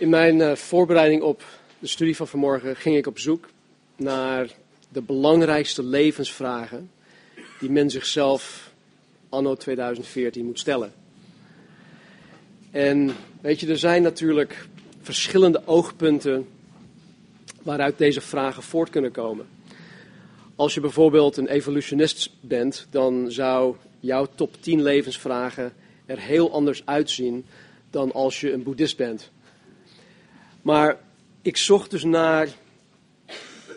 In mijn uh, voorbereiding op de studie van vanmorgen ging ik op zoek naar de belangrijkste levensvragen die men zichzelf anno 2014 moet stellen. En weet je, er zijn natuurlijk verschillende oogpunten waaruit deze vragen voort kunnen komen. Als je bijvoorbeeld een evolutionist bent, dan zou jouw top 10 levensvragen er heel anders uitzien dan als je een boeddhist bent. Maar ik zocht dus naar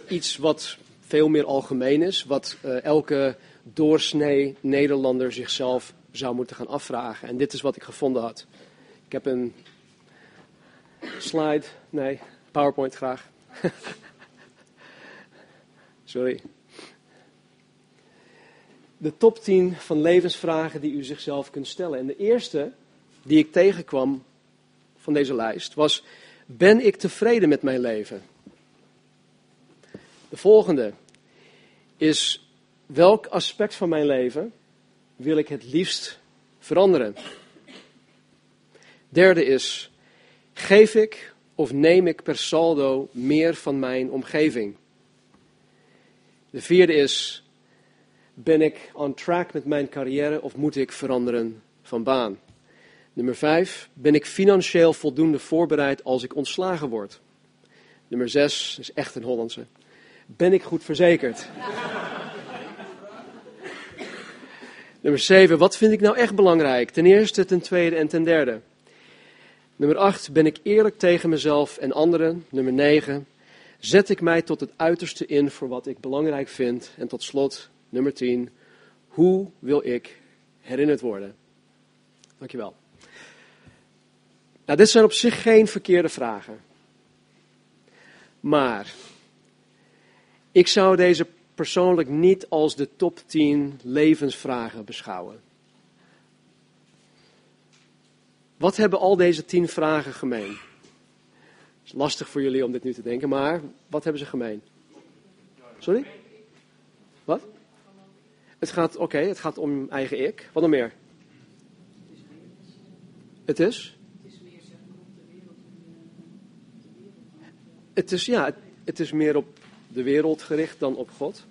iets wat veel meer algemeen is, wat uh, elke doorsnee Nederlander zichzelf zou moeten gaan afvragen. En dit is wat ik gevonden had. Ik heb een slide, nee, PowerPoint graag. Sorry. De top 10 van levensvragen die u zichzelf kunt stellen. En de eerste die ik tegenkwam van deze lijst was: Ben ik tevreden met mijn leven? De volgende is: Welk aspect van mijn leven wil ik het liefst veranderen? Derde is: Geef ik of neem ik per saldo meer van mijn omgeving? De vierde is: Ben ik on track met mijn carrière of moet ik veranderen van baan? Nummer vijf, ben ik financieel voldoende voorbereid als ik ontslagen word? Nummer zes, is echt een Hollandse. Ben ik goed verzekerd? Nummer zeven, wat vind ik nou echt belangrijk? Ten eerste, ten tweede en ten derde. Nummer acht, ben ik eerlijk tegen mezelf en anderen? Nummer negen, zet ik mij tot het uiterste in voor wat ik belangrijk vind? En tot slot, nummer tien, hoe wil ik herinnerd worden? Dankjewel. Nou, dit zijn op zich geen verkeerde vragen. Maar ik zou deze persoonlijk niet als de top 10 levensvragen beschouwen. Wat hebben al deze 10 vragen gemeen? Het is lastig voor jullie om dit nu te denken, maar wat hebben ze gemeen? Sorry? Wat? Het gaat, oké, het gaat om eigen ik. Wat nog meer? Het is? Het is, ja, het, is meer op de wereld gericht dan op God.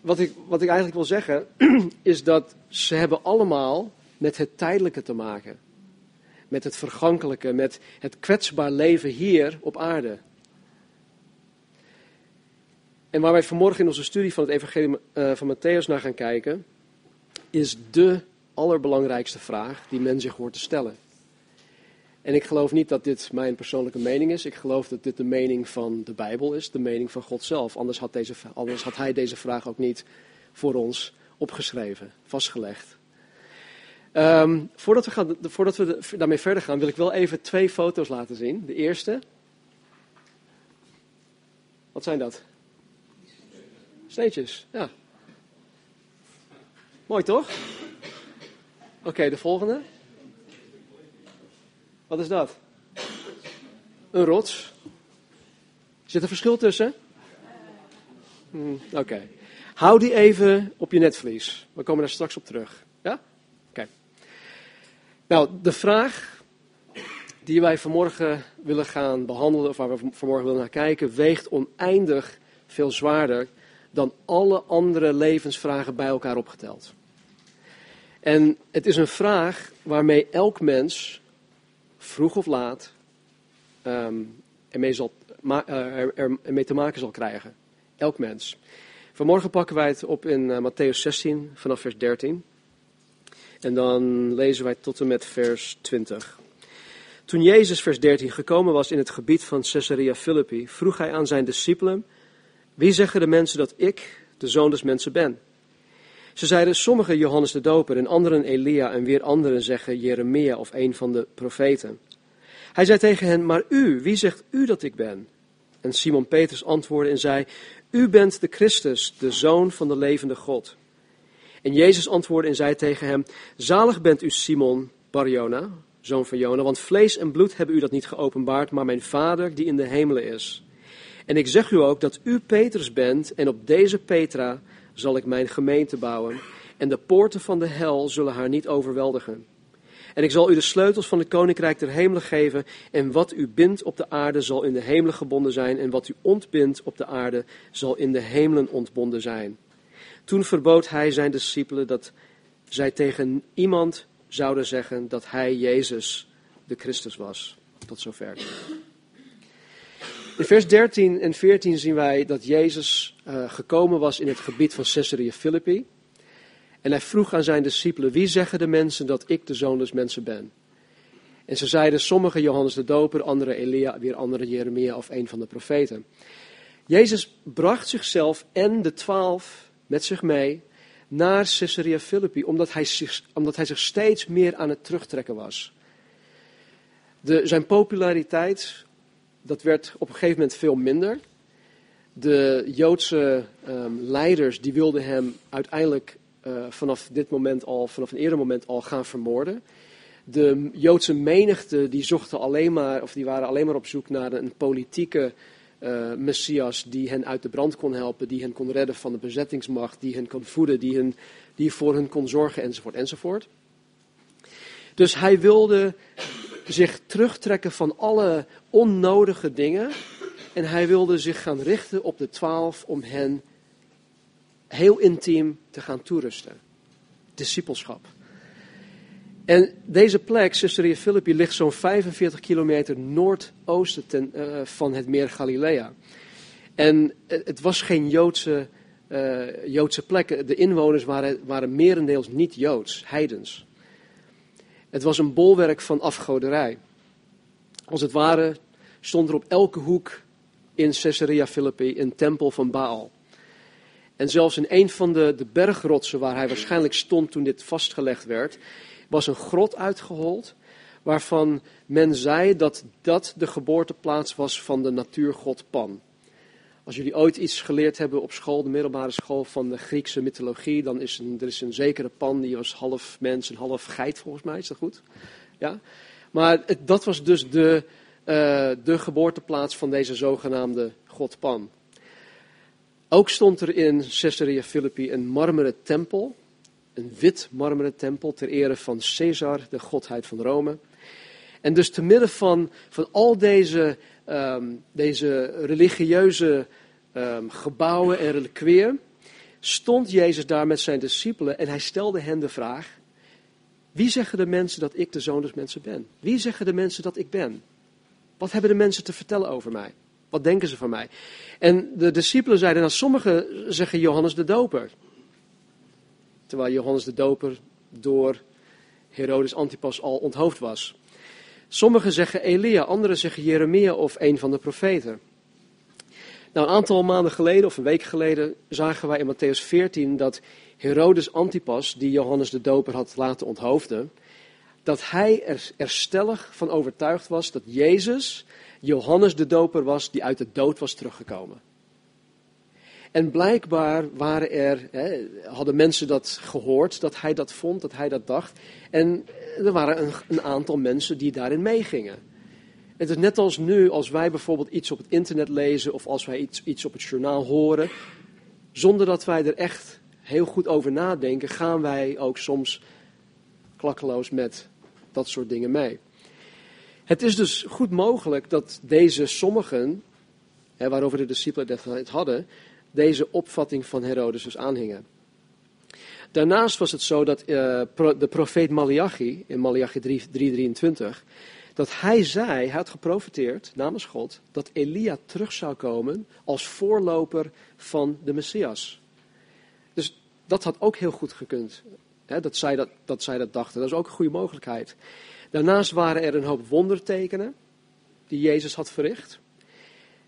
Wat ik, wat ik eigenlijk wil zeggen, is dat ze hebben allemaal met het tijdelijke te maken. Met het vergankelijke, met het kwetsbaar leven hier op aarde. En waar wij vanmorgen in onze studie van het Evangelie uh, van Matthäus naar gaan kijken, is de allerbelangrijkste vraag die men zich hoort te stellen. En ik geloof niet dat dit mijn persoonlijke mening is. Ik geloof dat dit de mening van de Bijbel is, de mening van God zelf. Anders had, deze, anders had hij deze vraag ook niet voor ons opgeschreven, vastgelegd. Um, voordat, we gaan, voordat we daarmee verder gaan, wil ik wel even twee foto's laten zien. De eerste. Wat zijn dat? Sneetjes, ja. Mooi toch? Oké, de volgende. Wat is dat? Een rots. Zit er verschil tussen? Hmm, Oké. Hou die even op je netvlies. We komen daar straks op terug. Ja? Oké. Nou, de vraag die wij vanmorgen willen gaan behandelen, of waar we vanmorgen willen naar kijken, weegt oneindig veel zwaarder dan alle andere levensvragen bij elkaar opgeteld. En het is een vraag waarmee elk mens vroeg of laat um, ermee, zal, ma uh, er, ermee te maken zal krijgen. Elk mens. Vanmorgen pakken wij het op in uh, Matthäus 16 vanaf vers 13. En dan lezen wij tot en met vers 20. Toen Jezus, vers 13, gekomen was in het gebied van Caesarea Philippi, vroeg hij aan zijn discipelen: Wie zeggen de mensen dat ik, de zoon des mensen, ben? Ze zeiden sommigen Johannes de Doper en anderen Elia en weer anderen zeggen Jeremia of een van de profeten. Hij zei tegen hen, maar u, wie zegt u dat ik ben? En Simon Petrus antwoordde en zei, u bent de Christus, de Zoon van de levende God. En Jezus antwoordde en zei tegen hem, zalig bent u Simon Barjona, zoon van Jona, want vlees en bloed hebben u dat niet geopenbaard, maar mijn Vader die in de hemelen is. En ik zeg u ook dat u Petrus bent en op deze Petra zal ik mijn gemeente bouwen en de poorten van de hel zullen haar niet overweldigen. En ik zal u de sleutels van het koninkrijk der hemelen geven. En wat u bindt op de aarde zal in de hemelen gebonden zijn. En wat u ontbindt op de aarde zal in de hemelen ontbonden zijn. Toen verbood hij zijn discipelen dat zij tegen iemand zouden zeggen dat hij Jezus de Christus was. Tot zover. In vers 13 en 14 zien wij dat Jezus uh, gekomen was in het gebied van Caesarea Philippi. En hij vroeg aan zijn discipelen, wie zeggen de mensen dat ik de zoon des mensen ben? En ze zeiden, sommigen Johannes de Doper, anderen Elia, weer anderen Jeremia of een van de profeten. Jezus bracht zichzelf en de twaalf met zich mee naar Caesarea Philippi, omdat hij zich, omdat hij zich steeds meer aan het terugtrekken was. De, zijn populariteit, dat werd op een gegeven moment veel minder. De Joodse um, leiders die wilden hem uiteindelijk uh, vanaf dit moment al, vanaf een eerder moment al gaan vermoorden. De Joodse menigte die zochten alleen maar, of die waren alleen maar op zoek naar een politieke uh, Messias die hen uit de brand kon helpen, die hen kon redden van de bezettingsmacht, die hen kon voeden, die, hen, die voor hen kon zorgen, enzovoort, enzovoort. Dus hij wilde zich terugtrekken van alle onnodige dingen en hij wilde zich gaan richten op de twaalf om hen heel intiem te gaan toerusten. Discipelschap. En deze plek, Caesarea Philippi, ligt zo'n 45 kilometer noordoosten ten, uh, van het meer Galilea. En het was geen Joodse, uh, Joodse plek. De inwoners waren, waren merendeels niet Joods, heidens. Het was een bolwerk van afgoderij. Als het ware stond er op elke hoek in Caesarea Philippi een tempel van Baal. En zelfs in een van de, de bergrotsen waar hij waarschijnlijk stond toen dit vastgelegd werd, was een grot uitgehold. Waarvan men zei dat dat de geboorteplaats was van de natuurgod Pan. Als jullie ooit iets geleerd hebben op school, de middelbare school van de Griekse mythologie, dan is een, er is een zekere Pan, die was half mens en half geit volgens mij, is dat goed? Ja? Maar dat was dus de, uh, de geboorteplaats van deze zogenaamde god Pan. Ook stond er in Caesarea Philippi een marmeren tempel, een wit marmeren tempel ter ere van Caesar, de godheid van Rome. En dus te midden van, van al deze, um, deze religieuze um, gebouwen en reliquieën, stond Jezus daar met zijn discipelen en hij stelde hen de vraag, wie zeggen de mensen dat ik de zoon des mensen ben? Wie zeggen de mensen dat ik ben? Wat hebben de mensen te vertellen over mij? Wat denken ze van mij? En de discipelen zeiden, nou sommigen zeggen Johannes de Doper. Terwijl Johannes de Doper door Herodes Antipas al onthoofd was. Sommigen zeggen Elia, anderen zeggen Jeremia of een van de profeten. Nou, een aantal maanden geleden, of een week geleden, zagen wij in Matthäus 14 dat Herodes Antipas, die Johannes de Doper had laten onthoofden, dat hij er, er stellig van overtuigd was dat Jezus Johannes de Doper was die uit de dood was teruggekomen. En blijkbaar waren er, hè, hadden mensen dat gehoord, dat hij dat vond, dat hij dat dacht. En er waren een, een aantal mensen die daarin meegingen. Het is net als nu, als wij bijvoorbeeld iets op het internet lezen of als wij iets, iets op het journaal horen, zonder dat wij er echt heel goed over nadenken, gaan wij ook soms klakkeloos met dat soort dingen mee. Het is dus goed mogelijk dat deze sommigen, hè, waarover de discipelen het hadden, deze opvatting van Herodes dus aanhingen. Daarnaast was het zo dat uh, de profeet Malachi, in Malachi 3:23, dat hij zei, hij had geprofiteerd namens God, dat Elia terug zou komen als voorloper van de Messias. Dus dat had ook heel goed gekund, hè, dat, zij dat, dat zij dat dachten. Dat is ook een goede mogelijkheid. Daarnaast waren er een hoop wondertekenen die Jezus had verricht.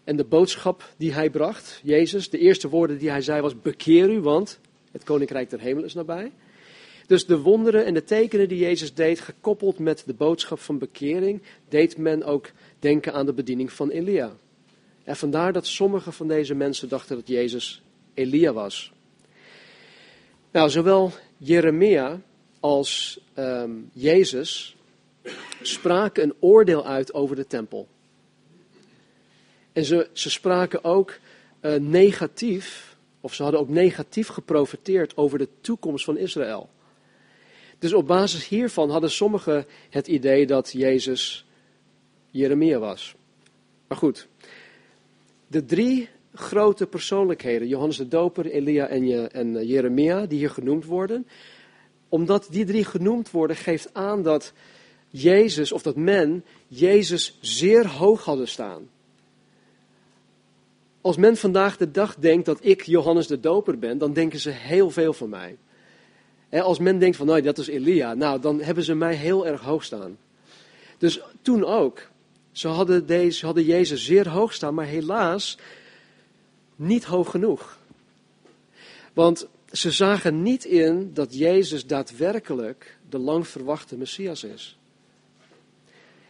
En de boodschap die hij bracht, Jezus, de eerste woorden die hij zei was: Bekeer u, want het koninkrijk der hemel is nabij. Dus de wonderen en de tekenen die Jezus deed, gekoppeld met de boodschap van bekering, deed men ook denken aan de bediening van Elia. En vandaar dat sommige van deze mensen dachten dat Jezus Elia was. Nou, zowel Jeremia als um, Jezus spraken een oordeel uit over de tempel. En ze, ze spraken ook uh, negatief, of ze hadden ook negatief geprofiteerd over de toekomst van Israël. Dus op basis hiervan hadden sommigen het idee dat Jezus Jeremia was. Maar goed, de drie grote persoonlijkheden, Johannes de Doper, Elia en, eh, Jeremia, die hier genoemd worden, omdat die drie genoemd worden, geeft aan dat Jezus, of dat men, Jezus zeer hoog hadden staan. Als men vandaag de dag denkt dat ik Johannes de Doper ben, dan denken ze heel veel van mij. Als men denkt van, nou, dat is Elia, nou, dan hebben ze mij heel erg hoog staan. Dus toen ook. Ze hadden, deze, hadden Jezus zeer hoog staan, maar helaas niet hoog genoeg. Want ze zagen niet in dat Jezus daadwerkelijk de lang verwachte Messias is.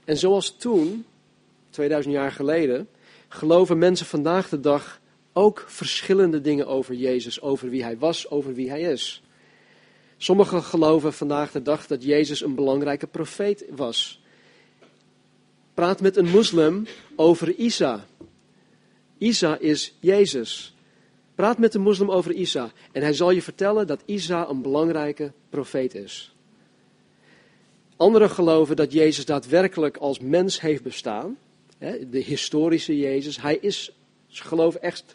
En zoals toen, 2000 jaar geleden, geloven mensen vandaag de dag ook verschillende dingen over Jezus, over wie hij was, over wie hij is. Sommigen geloven vandaag de dag dat Jezus een belangrijke profeet was. Praat met een moslim over Isa. Isa is Jezus. Praat met een moslim over Isa en hij zal je vertellen dat Isa een belangrijke profeet is. Anderen geloven dat Jezus daadwerkelijk als mens heeft bestaan. De historische Jezus. Hij is, geloven echt,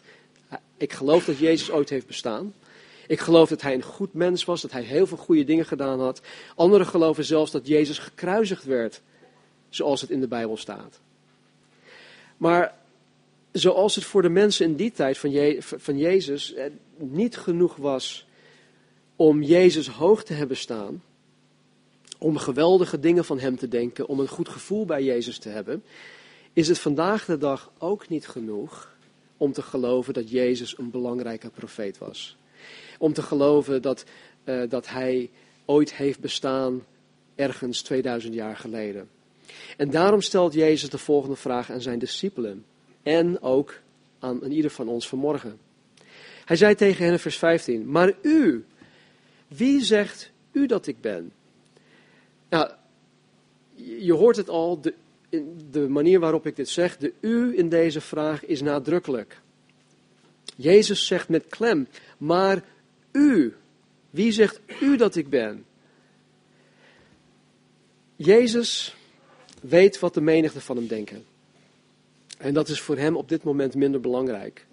ik geloof dat Jezus ooit heeft bestaan. Ik geloof dat hij een goed mens was, dat hij heel veel goede dingen gedaan had. Anderen geloven zelfs dat Jezus gekruisigd werd, zoals het in de Bijbel staat. Maar zoals het voor de mensen in die tijd van, van Jezus eh, niet genoeg was om Jezus hoog te hebben staan, om geweldige dingen van Hem te denken, om een goed gevoel bij Jezus te hebben, is het vandaag de dag ook niet genoeg om te geloven dat Jezus een belangrijke profeet was. Om te geloven dat, uh, dat Hij ooit heeft bestaan ergens 2000 jaar geleden. En daarom stelt Jezus de volgende vraag aan zijn discipelen en ook aan, aan ieder van ons vanmorgen. Hij zei tegen hen in vers 15, maar u, wie zegt u dat ik ben? Nou, je hoort het al, de, de manier waarop ik dit zeg, de u in deze vraag is nadrukkelijk. Jezus zegt met klem, maar u, wie zegt u dat ik ben? Jezus weet wat de menigte van hem denken. En dat is voor hem op dit moment minder belangrijk.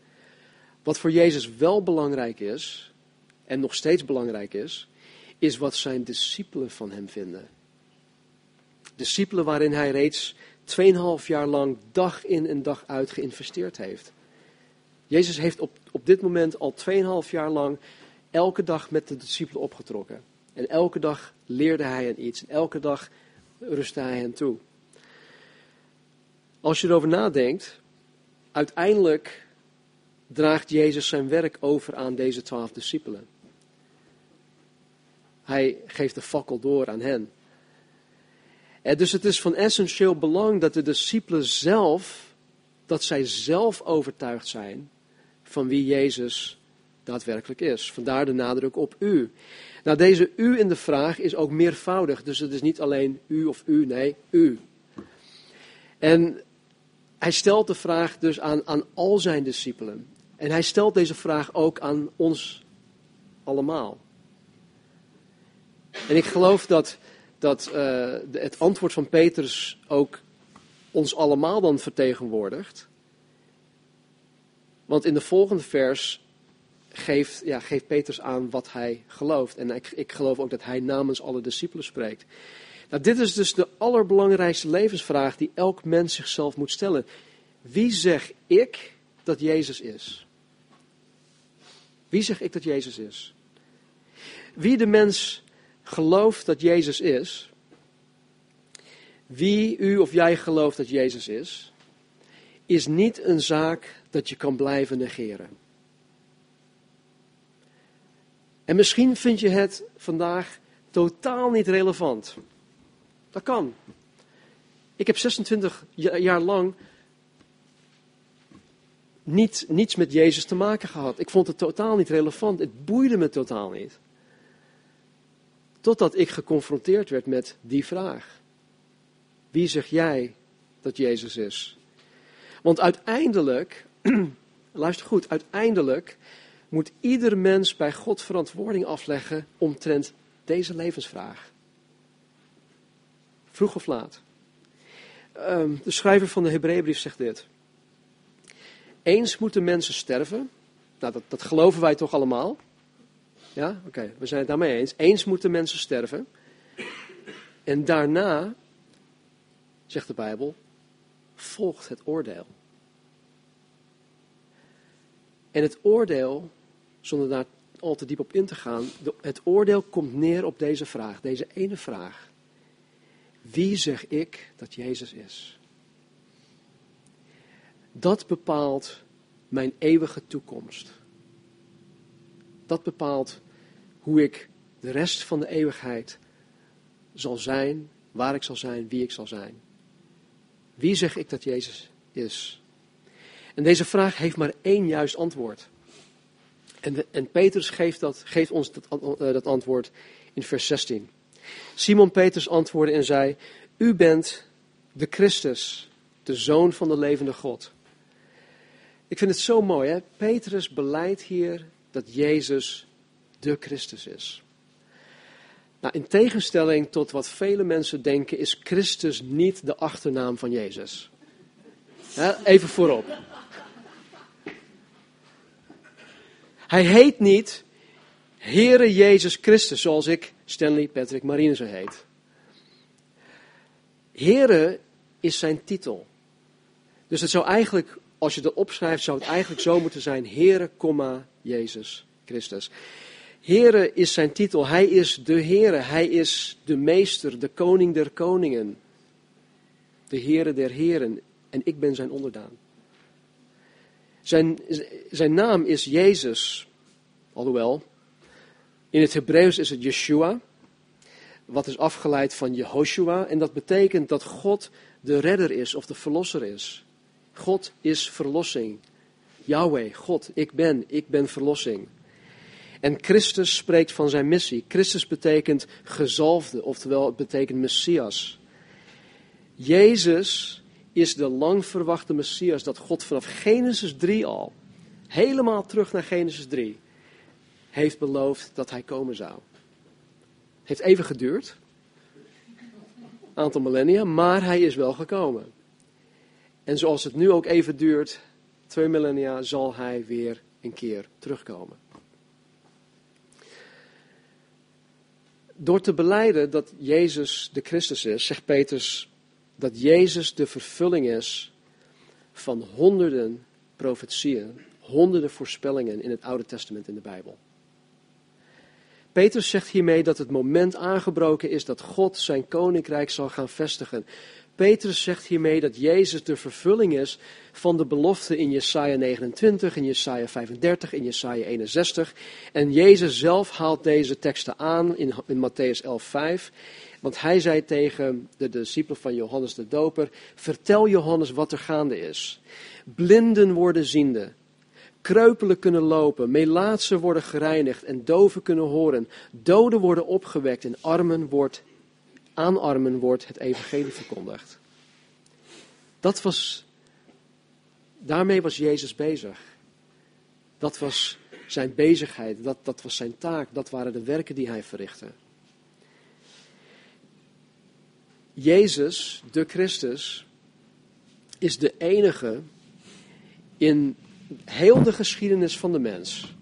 Wat voor Jezus wel belangrijk is, en nog steeds belangrijk is, is wat zijn discipelen van hem vinden. Discipelen waarin hij reeds 2,5 jaar lang dag in en dag uit geïnvesteerd heeft. Jezus heeft op, op dit moment al 2,5 jaar lang elke dag met de discipelen opgetrokken. En elke dag leerde hij hen iets. En elke dag rustte hij hen toe. Als je erover nadenkt, uiteindelijk draagt Jezus zijn werk over aan deze twaalf discipelen. Hij geeft de fakkel door aan hen. En dus het is van essentieel belang dat de discipelen zelf, dat zij zelf overtuigd zijn van wie Jezus daadwerkelijk is. Vandaar de nadruk op u. Nou, deze u in de vraag is ook meervoudig, dus het is niet alleen u of u, nee, u. En hij stelt de vraag dus aan, aan al zijn discipelen. En hij stelt deze vraag ook aan ons allemaal. En ik geloof dat, dat uh, het antwoord van Petrus ook ons allemaal dan vertegenwoordigt. Want in de volgende vers geeft, ja, geeft Petrus aan wat hij gelooft. En ik, ik geloof ook dat hij namens alle discipelen spreekt. Nou, dit is dus de allerbelangrijkste levensvraag die elk mens zichzelf moet stellen. Wie zeg ik dat Jezus is? Wie zeg ik dat Jezus is? Wie de mens gelooft dat Jezus is, wie u of jij gelooft dat Jezus is, is niet een zaak dat je kan blijven negeren. En misschien vind je het vandaag totaal niet relevant. Dat kan. Ik heb 26 jaar lang niet, niets met Jezus te maken gehad. Ik vond het totaal niet relevant. Het boeide me totaal niet. Totdat ik geconfronteerd werd met die vraag. Wie zeg jij dat Jezus is? Want uiteindelijk, luister goed, uiteindelijk moet ieder mens bij God verantwoording afleggen omtrent deze levensvraag. Vroeg of laat. Ehm, de schrijver van de Hebreeënbrief zegt dit. Eens moeten mensen sterven. Nou, dat, dat geloven wij toch allemaal? Ja, oké, we zijn het daarmee eens. Eens moeten mensen sterven. En daarna, zegt de Bijbel, volgt het oordeel. En het oordeel, zonder daar al te diep op in te gaan, het oordeel komt neer op deze vraag, deze ene vraag. Wie zeg ik dat Jezus is? Dat bepaalt mijn eeuwige toekomst. Dat bepaalt hoe ik de rest van de eeuwigheid zal zijn, waar ik zal zijn, wie ik zal zijn. Wie zeg ik dat Jezus is? En deze vraag heeft maar één juist antwoord. En, en Petrus geeft, dat, geeft ons dat, uh, dat antwoord in vers 16. Simon Petrus antwoordde en zei: U bent de Christus, de zoon van de levende God. Ik vind het zo mooi, hè? Petrus beleidt hier dat Jezus de Christus is. Nou, in tegenstelling tot wat vele mensen denken, is Christus niet de achternaam van Jezus. Even voorop. Hij heet niet Heere Jezus Christus, zoals ik Stanley Patrick Marine zo heet. Here is zijn titel. Dus het zou eigenlijk, als je dat opschrijft, zou het eigenlijk zo moeten zijn: Heere, Jezus Christus. Here is zijn titel. Hij is de Heere. Hij is de meester, de koning der koningen. De Heere der heren. En ik ben zijn onderdaan. Zijn, zijn naam is Jezus. Alhoewel, in het Hebreeuws is het Yeshua. Wat is afgeleid van Jehoshua. En dat betekent dat God de redder is of de verlosser is. God is verlossing. Yahweh, God, ik ben, ik ben verlossing. En Christus spreekt van zijn missie. Christus betekent gezalfde, oftewel het betekent Messias. Jezus is de lang verwachte Messias dat God vanaf Genesis 3 al, helemaal terug naar Genesis 3, heeft beloofd dat hij komen zou. Het heeft even geduurd, een aantal millennia, maar hij is wel gekomen. En zoals het nu ook even duurt, twee millennia, zal hij weer een keer terugkomen. Door te beleiden dat Jezus de Christus is, zegt Petrus dat Jezus de vervulling is van honderden profetieën, honderden voorspellingen in het Oude Testament in de Bijbel. Petrus zegt hiermee dat het moment aangebroken is dat God zijn koninkrijk zal gaan vestigen. Petrus zegt hiermee dat Jezus de vervulling is van de belofte in Jesaja 29, in Jesaja 35, in Jesaja 61. En Jezus zelf haalt deze teksten aan in, in Matthäus 11, 5. Want hij zei tegen de discipelen van Johannes de Doper: Vertel Johannes wat er gaande is. Blinden worden ziende, kreupelen kunnen lopen, melaatsen worden gereinigd en doven kunnen horen, doden worden opgewekt en armen wordt, aan armen wordt het evangelie verkondigd. Dat was, daarmee was Jezus bezig. Dat was zijn bezigheid, dat, dat was zijn taak, dat waren de werken die hij verrichtte. Jezus, de Christus, is de enige in heel de geschiedenis van de mens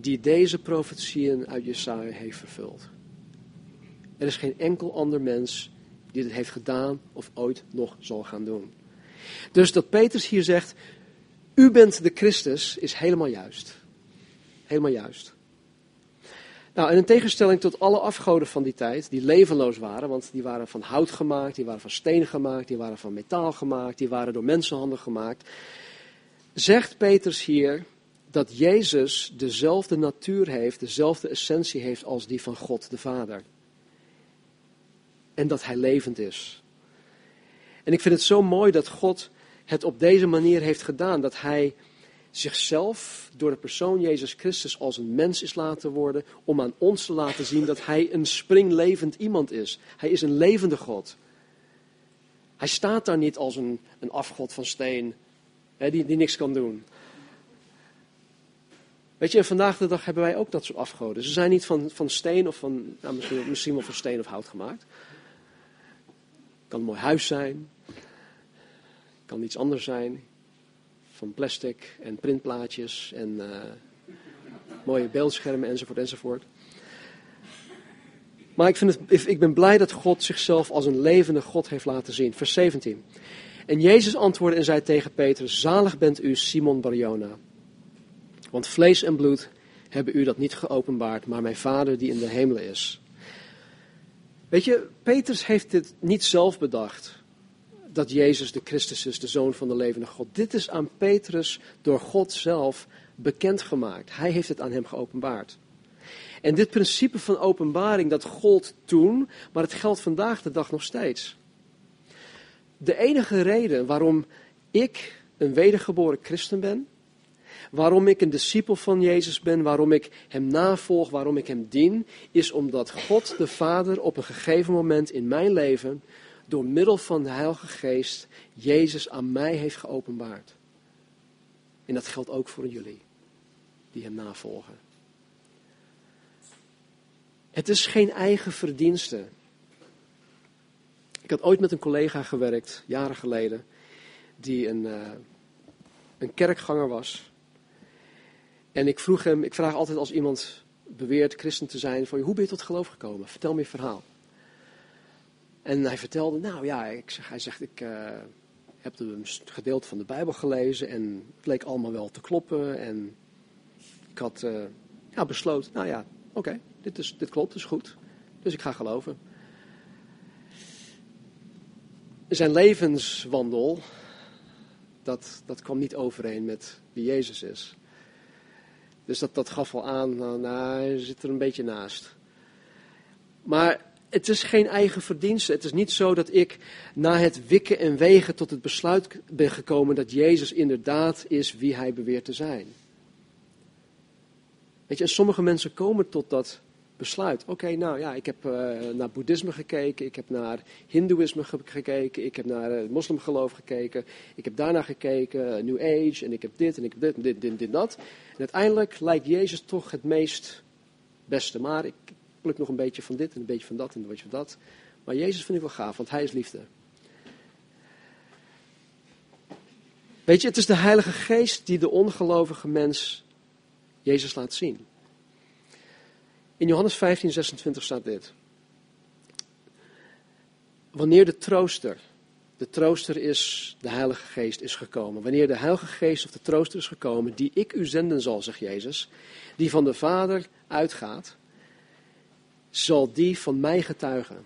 die deze profetieën uit Jesaja heeft vervuld. Er is geen enkel ander mens die dit heeft gedaan of ooit nog zal gaan doen. Dus dat Petrus hier zegt, u bent de Christus, is helemaal juist. Helemaal juist. Nou, en in tegenstelling tot alle afgoden van die tijd, die levenloos waren, want die waren van hout gemaakt, die waren van steen gemaakt, die waren van metaal gemaakt, die waren door mensenhanden gemaakt, zegt Petrus hier dat Jezus dezelfde natuur heeft, dezelfde essentie heeft als die van God de Vader. En dat hij levend is. En ik vind het zo mooi dat God het op deze manier heeft gedaan, dat hij zichzelf door de persoon Jezus Christus als een mens is laten worden, om aan ons te laten zien dat Hij een springlevend iemand is. Hij is een levende God. Hij staat daar niet als een, een afgod van steen, hè, die, die niks kan doen. Weet je, en vandaag de dag hebben wij ook dat soort afgoden. Ze zijn niet van, van steen of van, nou, misschien, misschien wel van steen of hout gemaakt. Kan een mooi huis zijn. Kan iets anders zijn. Van plastic en printplaatjes en uh, mooie beeldschermen enzovoort enzovoort. Maar ik, vind het, ik ben blij dat God zichzelf als een levende God heeft laten zien. Vers 17. En Jezus antwoordde en zei tegen Petrus: Zalig bent u, Simon Barjona. Want vlees en bloed hebben u dat niet geopenbaard, maar mijn Vader die in de hemelen is. Weet je, Petrus heeft dit niet zelf bedacht. Dat Jezus de Christus is, de Zoon van de levende God. Dit is aan Petrus door God zelf bekendgemaakt. Hij heeft het aan hem geopenbaard. En dit principe van openbaring, dat gold toen, maar het geldt vandaag de dag nog steeds. De enige reden waarom ik een wedergeboren christen ben, waarom ik een discipel van Jezus ben, waarom ik hem navolg, waarom ik hem dien, is omdat God de Vader op een gegeven moment in mijn leven, door middel van de Heilige Geest, Jezus aan mij heeft geopenbaard. En dat geldt ook voor jullie, die hem navolgen. Het is geen eigen verdienste. Ik had ooit met een collega gewerkt, jaren geleden, die een, uh, een kerkganger was. En ik vroeg hem, ik vraag altijd als iemand beweert christen te zijn, van hoe ben je tot geloof gekomen? Vertel me je verhaal. En hij vertelde, nou ja, ik hij zegt, ik uh, heb een gedeelte van de Bijbel gelezen en het leek allemaal wel te kloppen. En ik had uh, ja, besloten, nou ja, oké, dit, is, dit klopt, is goed. Dus ik ga geloven. Zijn levenswandel, dat, dat kwam niet overeen met wie Jezus is. Dus dat, dat gaf al aan, nou, nou, hij zit er een beetje naast. Maar het is geen eigen verdienste. Het is niet zo dat ik na het wikken en wegen tot het besluit ben gekomen dat Jezus inderdaad is wie hij beweert te zijn. Weet je, en sommige mensen komen tot dat besluit. Oké, nou ja, ik heb uh, naar boeddhisme gekeken, ik heb naar hindoeïsme gekeken, ik heb naar het moslimgeloof gekeken, ik heb daarna gekeken, uh, New Age, en ik heb dit en ik heb dit en dit, dit, dit, dat. En uiteindelijk lijkt Jezus toch het meest beste. Maar ik pluk nog een beetje van dit en een beetje van dat en een beetje van dat. Maar Jezus vind ik wel gaaf, want hij is liefde. Weet je, het is de Heilige Geest die de ongelovige mens Jezus laat zien. In Johannes 15, 26 staat dit. Wanneer de trooster, de trooster is de Heilige Geest, is gekomen. Wanneer de Heilige Geest of de trooster is gekomen, die ik u zenden zal, zegt Jezus, die van de Vader uitgaat, zal die van mij getuigen.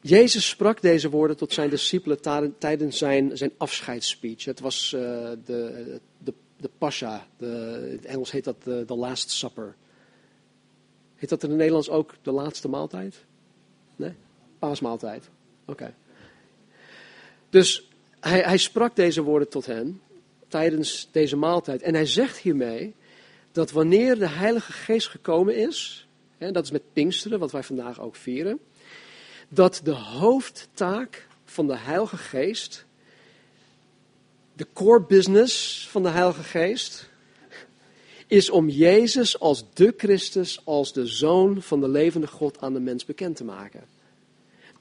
Jezus sprak deze woorden tot zijn discipelen tijdens zijn, zijn afscheidsspeech. Het was uh, de, de, de Pascha, in het Engels heet dat de Last Supper. Heet dat in het Nederlands ook de laatste maaltijd? Nee? Paasmaaltijd. Oké. Dus hij, hij sprak deze woorden tot hen tijdens deze maaltijd. En hij zegt hiermee dat wanneer de Heilige Geest gekomen is, hè, dat is met Pinksteren, wat wij vandaag ook vieren, dat de hoofdtaak van de Heilige Geest, de core business van de Heilige Geest, is om Jezus als de Christus, als de Zoon van de levende God aan de mens bekend te maken.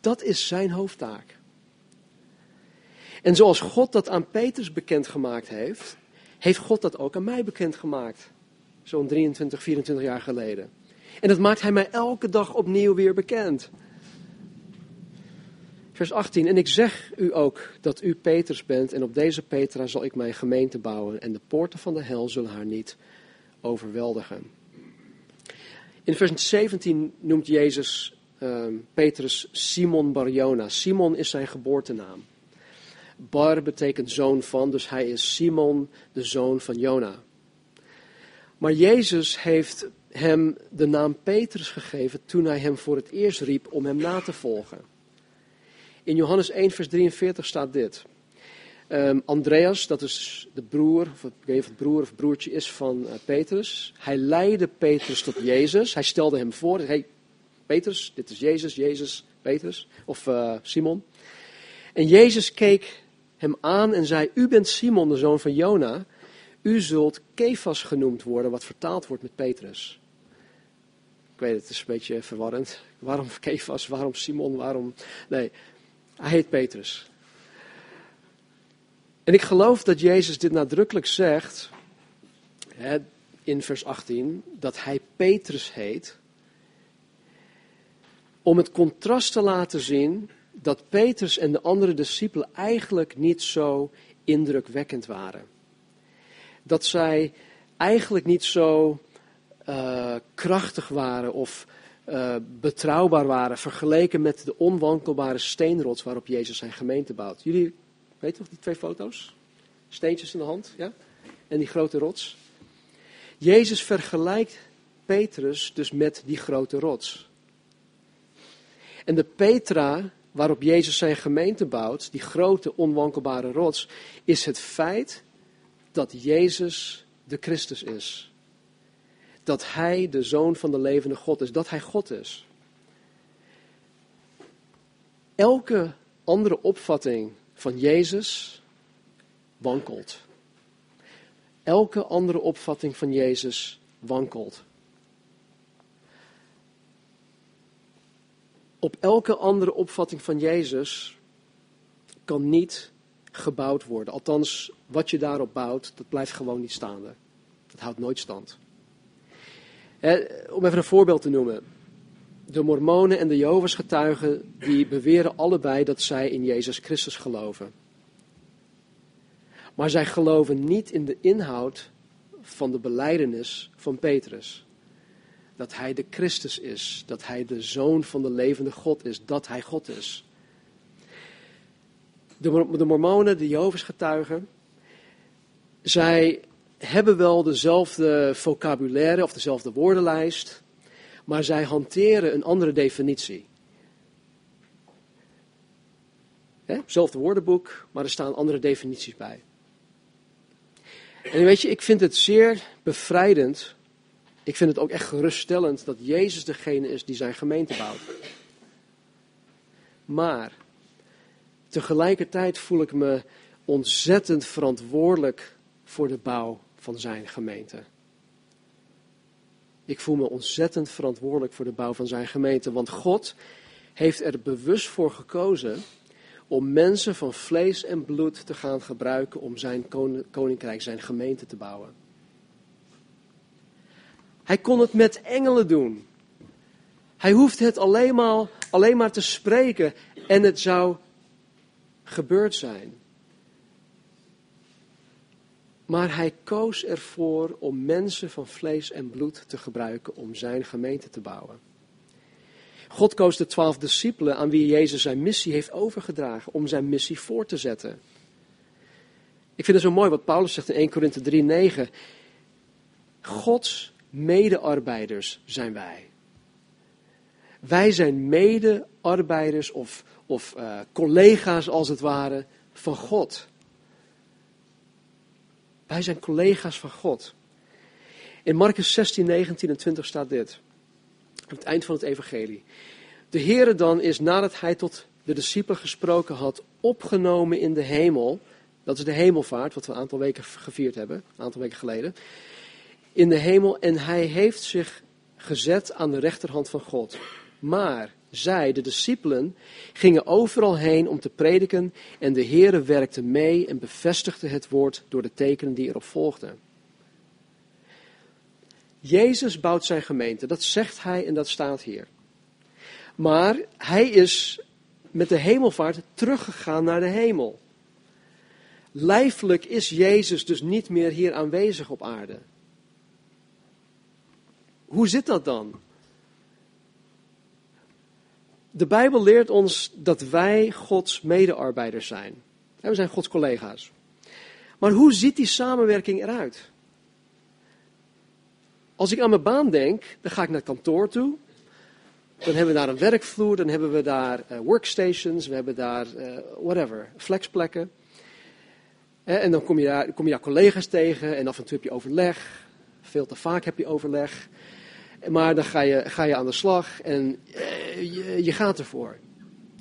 Dat is zijn hoofdtaak. En zoals God dat aan Petrus bekendgemaakt heeft, heeft God dat ook aan mij bekendgemaakt. Zo'n 23, 24 jaar geleden. En dat maakt hij mij elke dag opnieuw weer bekend. Vers 18. En ik zeg u ook dat u Petrus bent en op deze Petra zal ik mijn gemeente bouwen en de poorten van de hel zullen haar niet overweldigen. In vers 17 noemt Jezus uh, Petrus Simon Barjona. Simon is zijn geboortenaam. Bar betekent zoon van, dus hij is Simon, de zoon van Jona. Maar Jezus heeft hem de naam Petrus gegeven toen hij hem voor het eerst riep om hem na te volgen. In Johannes 1, vers 43 staat dit. Um, Andreas, dat is de broer, of het broer of broertje is van uh, Petrus. Hij leidde Petrus tot Jezus. Hij stelde hem voor. Hey, Petrus, dit is Jezus, Jezus, Petrus. Of uh, Simon. En Jezus keek hem aan en zei: U bent Simon, de zoon van Jona. U zult Kefas genoemd worden, wat vertaald wordt met Petrus. Ik weet het is een beetje verwarrend. Waarom Kefas, waarom Simon, waarom... Nee, hij heet Petrus. En ik geloof dat Jezus dit nadrukkelijk zegt hè, in vers 18, dat hij Petrus heet, om het contrast te laten zien dat Petrus en de andere discipelen eigenlijk niet zo indrukwekkend waren. Dat zij eigenlijk niet zo uh, krachtig waren of uh, betrouwbaar waren vergeleken met de onwankelbare steenrots waarop Jezus zijn gemeente bouwt. Jullie weten toch die twee foto's? Steentjes in de hand, ja? En die grote rots. Jezus vergelijkt Petrus dus met die grote rots. En de Petra waarop Jezus zijn gemeente bouwt, die grote onwankelbare rots, is het feit dat Jezus de Christus is. Dat Hij de Zoon van de levende God is, dat Hij God is. Elke andere opvatting van Jezus wankelt. Elke andere opvatting van Jezus wankelt. Op elke andere opvatting van Jezus kan niet gebouwd worden. Althans, wat je daarop bouwt, dat blijft gewoon niet staande. Dat houdt nooit stand. om even een voorbeeld te noemen. De Mormonen en de Jehovah's getuigen, die beweren allebei dat zij in Jezus Christus geloven. Maar zij geloven niet in de inhoud van de beleidenis van Petrus. Dat hij de Christus is, dat hij de zoon van de levende God is, dat hij God is. De, de Mormonen, de Jehovah's getuigen, zij hebben wel dezelfde vocabulaire of dezelfde woordenlijst, maar zij hanteren een andere definitie. hetzelfde woordenboek, maar er staan andere definities bij. En weet je, ik vind het zeer bevrijdend. Ik vind het ook echt geruststellend dat Jezus degene is die zijn gemeente bouwt. Maar tegelijkertijd voel ik me ontzettend verantwoordelijk voor de bouw van zijn gemeente. Ik voel me ontzettend verantwoordelijk voor de bouw van zijn gemeente, want God heeft er bewust voor gekozen om mensen van vlees en bloed te gaan gebruiken om zijn koninkrijk, zijn gemeente te bouwen. Hij kon het met engelen doen. Hij hoeft het alleen maar, alleen maar te spreken en het zou gebeurd zijn. Maar hij koos ervoor om mensen van vlees en bloed te gebruiken om zijn gemeente te bouwen. God koos de twaalf discipelen aan wie Jezus zijn missie heeft overgedragen om zijn missie voor te zetten. Ik vind het zo mooi wat Paulus zegt in 1 Korinthe 3:9. Gods medearbeiders zijn wij. Wij zijn medearbeiders of, of uh, collega's als het ware van God. Wij zijn collega's van God. In Marcus 16, 19 en 20 staat dit. Aan het eind van het evangelie. De Heere dan is nadat hij tot de discipelen gesproken had, opgenomen in de hemel. Dat is de hemelvaart, wat we een aantal weken gevierd hebben, een aantal weken geleden. In de hemel en hij heeft zich gezet aan de rechterhand van God. Maar zij, de discipelen, gingen overal heen om te prediken en de Heere werkte mee en bevestigde het woord door de tekenen die erop volgden. Jezus bouwt zijn gemeente, dat zegt hij en dat staat hier. Maar hij is met de hemelvaart teruggegaan naar de hemel. Lijfelijk is Jezus dus niet meer hier aanwezig op aarde. Hoe zit dat dan? De Bijbel leert ons dat wij Gods medearbeiders zijn. We zijn Gods collega's. Maar hoe ziet die samenwerking eruit? Als ik aan mijn baan denk, dan ga ik naar het kantoor toe. Dan hebben we daar een werkvloer, dan hebben we daar uh, workstations, we hebben daar uh, whatever, flexplekken. en dan kom je, daar, kom je daar collega's tegen en af en toe heb je overleg. Veel te vaak heb je overleg. Maar dan ga je, ga je aan de slag en uh, je, je gaat ervoor.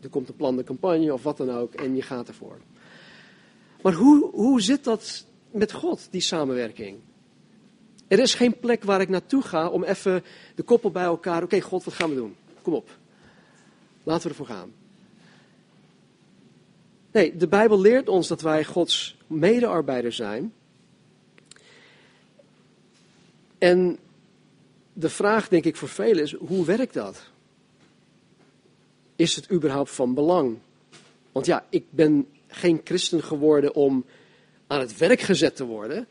Er komt een plan de campagne of wat dan ook en je gaat ervoor. Maar hoe, hoe zit dat met God, die samenwerking? Er is geen plek waar ik naartoe ga om even de koppel bij elkaar. Oké, God, wat gaan we doen? Kom op. Laten we ervoor gaan. Nee, de Bijbel leert ons dat wij Gods medearbeider zijn. En de vraag, denk ik, voor velen is: hoe werkt dat? Is het überhaupt van belang? Want ja, ik ben geen christen geworden om aan het werk gezet te worden.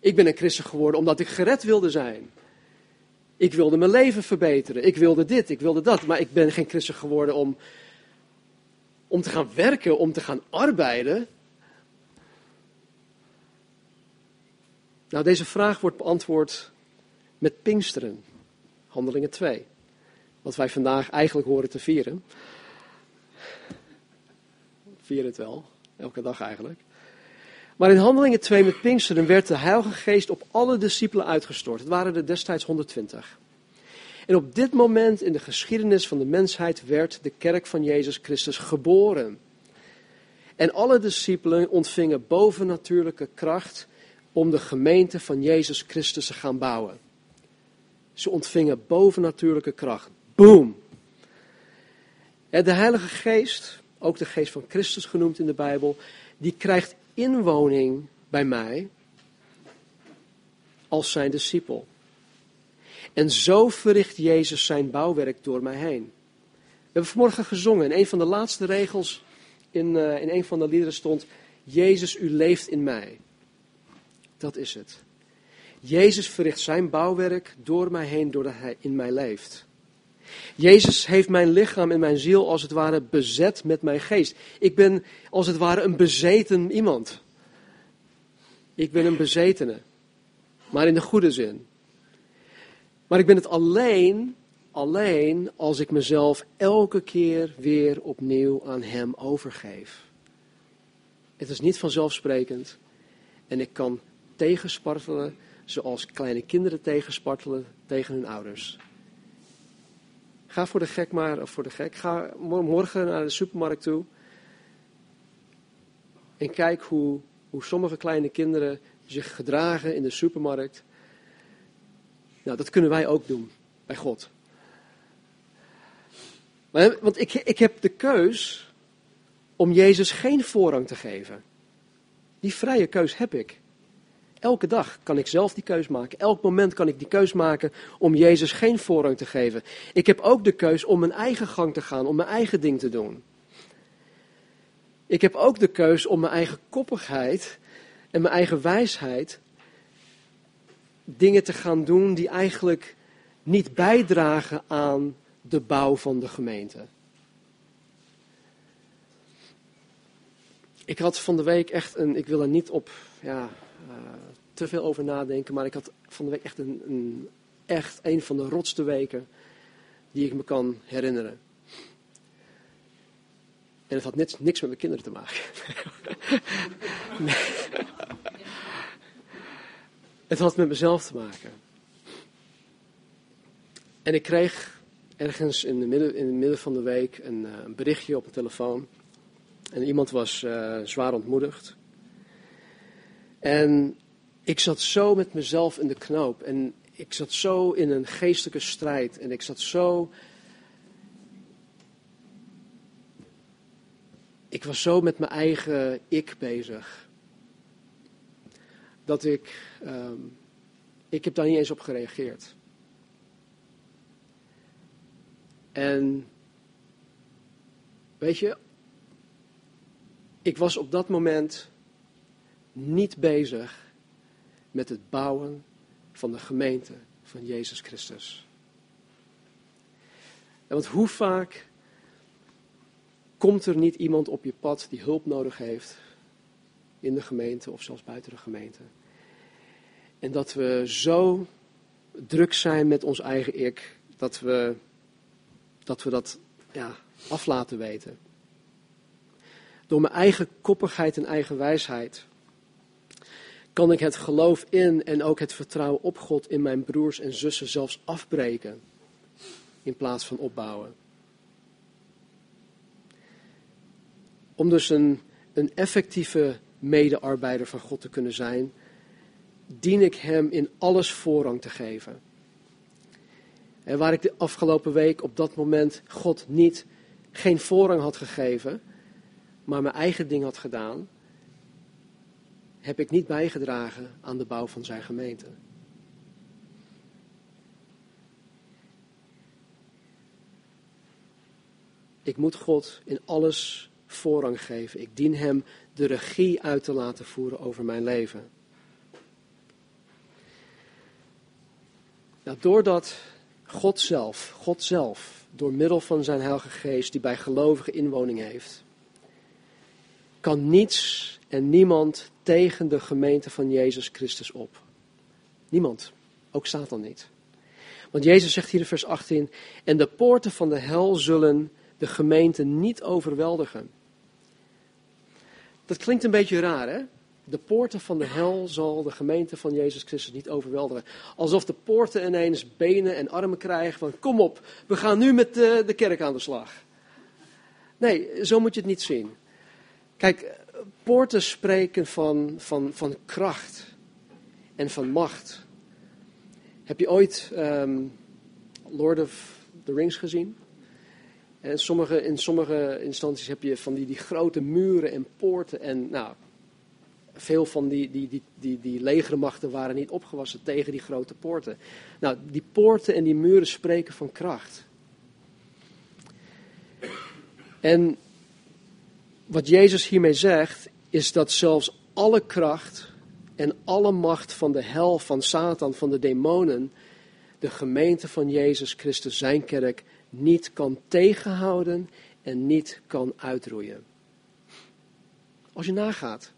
Ik ben een christen geworden omdat ik gered wilde zijn. Ik wilde mijn leven verbeteren. Ik wilde dit, ik wilde dat. Maar ik ben geen christen geworden om, om te gaan werken, om te gaan arbeiden. Nou, deze vraag wordt beantwoord met Pinksteren, Handelingen 2. Wat wij vandaag eigenlijk horen te vieren. Vieren het wel, elke dag eigenlijk. Maar in Handelingen 2 met Pinksteren werd de Heilige Geest op alle discipelen uitgestort. Het waren er destijds 120. En op dit moment in de geschiedenis van de mensheid werd de kerk van Jezus Christus geboren. En alle discipelen ontvingen bovennatuurlijke kracht om de gemeente van Jezus Christus te gaan bouwen. Ze ontvingen bovennatuurlijke kracht. Boom! De Heilige Geest, ook de Geest van Christus genoemd in de Bijbel, die krijgt inwoning bij mij als zijn discipel. En zo verricht Jezus zijn bouwwerk door mij heen. We hebben vanmorgen gezongen en een van de laatste regels in, uh, in een van de liederen stond: Jezus, u leeft in mij. Dat is het. Jezus verricht zijn bouwwerk door mij heen, doordat hij in mij leeft. Jezus heeft mijn lichaam en mijn ziel als het ware bezet met mijn geest. Ik ben als het ware een bezeten iemand. Ik ben een bezetene, maar in de goede zin. Maar ik ben het alleen, alleen als ik mezelf elke keer weer opnieuw aan Hem overgeef. Het is niet vanzelfsprekend en ik kan tegenspartelen zoals kleine kinderen tegenspartelen tegen hun ouders. Ga voor de gek maar, of voor de gek, ga morgen naar de supermarkt toe. En kijk hoe, hoe sommige kleine kinderen zich gedragen in de supermarkt. Nou, dat kunnen wij ook doen bij God. Want ik, ik heb de keus om Jezus geen voorrang te geven. Die vrije keus heb ik. Elke dag kan ik zelf die keus maken. Elk moment kan ik die keus maken om Jezus geen voorrang te geven. Ik heb ook de keus om mijn eigen gang te gaan, om mijn eigen ding te doen. Ik heb ook de keus om mijn eigen koppigheid en mijn eigen wijsheid dingen te gaan doen die eigenlijk niet bijdragen aan de bouw van de gemeente. Ik had van de week echt een, ik wil er niet op ja, uh, te veel over nadenken, maar ik had van de week echt een, een, echt een van de rotste weken die ik me kan herinneren. En het had niks, met mijn kinderen te maken. Het had met mezelf te maken. En ik kreeg ergens in, de midden, in het midden van de week een, uh, een berichtje op mijn telefoon. En iemand was uh, zwaar ontmoedigd. En ik zat zo met mezelf in de knoop. En ik zat zo in een geestelijke strijd. En ik zat zo. Ik was zo met mijn eigen ik bezig. Dat ik. Um, ik heb daar niet eens op gereageerd. En. Weet je. Ik was op dat moment niet bezig met het bouwen van de gemeente van Jezus Christus. En want hoe vaak komt er niet iemand op je pad die hulp nodig heeft in de gemeente of zelfs buiten de gemeente? En dat we zo druk zijn met ons eigen ik, dat we dat, we dat ja, af laten weten. Door mijn eigen koppigheid en eigen wijsheid kan ik het geloof in en ook het vertrouwen op God in mijn broers en zussen zelfs afbreken in plaats van opbouwen. Om dus een, een effectieve medearbeider van God te kunnen zijn, dien ik Hem in alles voorrang te geven. En waar ik de afgelopen week op dat moment God niet, geen voorrang had gegeven, maar mijn eigen ding had gedaan, heb ik niet bijgedragen aan de bouw van zijn gemeente. Ik moet God in alles voorrang geven. Ik dien Hem de regie uit te laten voeren over mijn leven. Nou, doordat God zelf, God zelf, door middel van zijn Heilige Geest, die bij gelovigen inwoning heeft, kan niets en niemand tegen de gemeente van Jezus Christus op. Niemand, ook Satan niet. Want Jezus zegt hier in vers 18: En de poorten van de hel zullen de gemeente niet overweldigen. Dat klinkt een beetje raar, hè? De poorten van de hel zal de gemeente van Jezus Christus niet overweldigen. Alsof de poorten ineens benen en armen krijgen van kom op, we gaan nu met de, de kerk aan de slag. Nee, zo moet je het niet zien. Kijk, poorten spreken van, van, van kracht en van macht. Heb je ooit um, Lord of the Rings gezien? En sommige, in sommige instanties heb je van die, die grote muren en poorten. En nou, veel van die, die, die, die, die legermachten waren niet opgewassen tegen die grote poorten. Nou, die poorten en die muren spreken van kracht. En wat Jezus hiermee zegt, is dat zelfs alle kracht en alle macht van de hel, van Satan, van de demonen, de gemeente van Jezus Christus, zijn kerk, niet kan tegenhouden en niet kan uitroeien. Als je nagaat,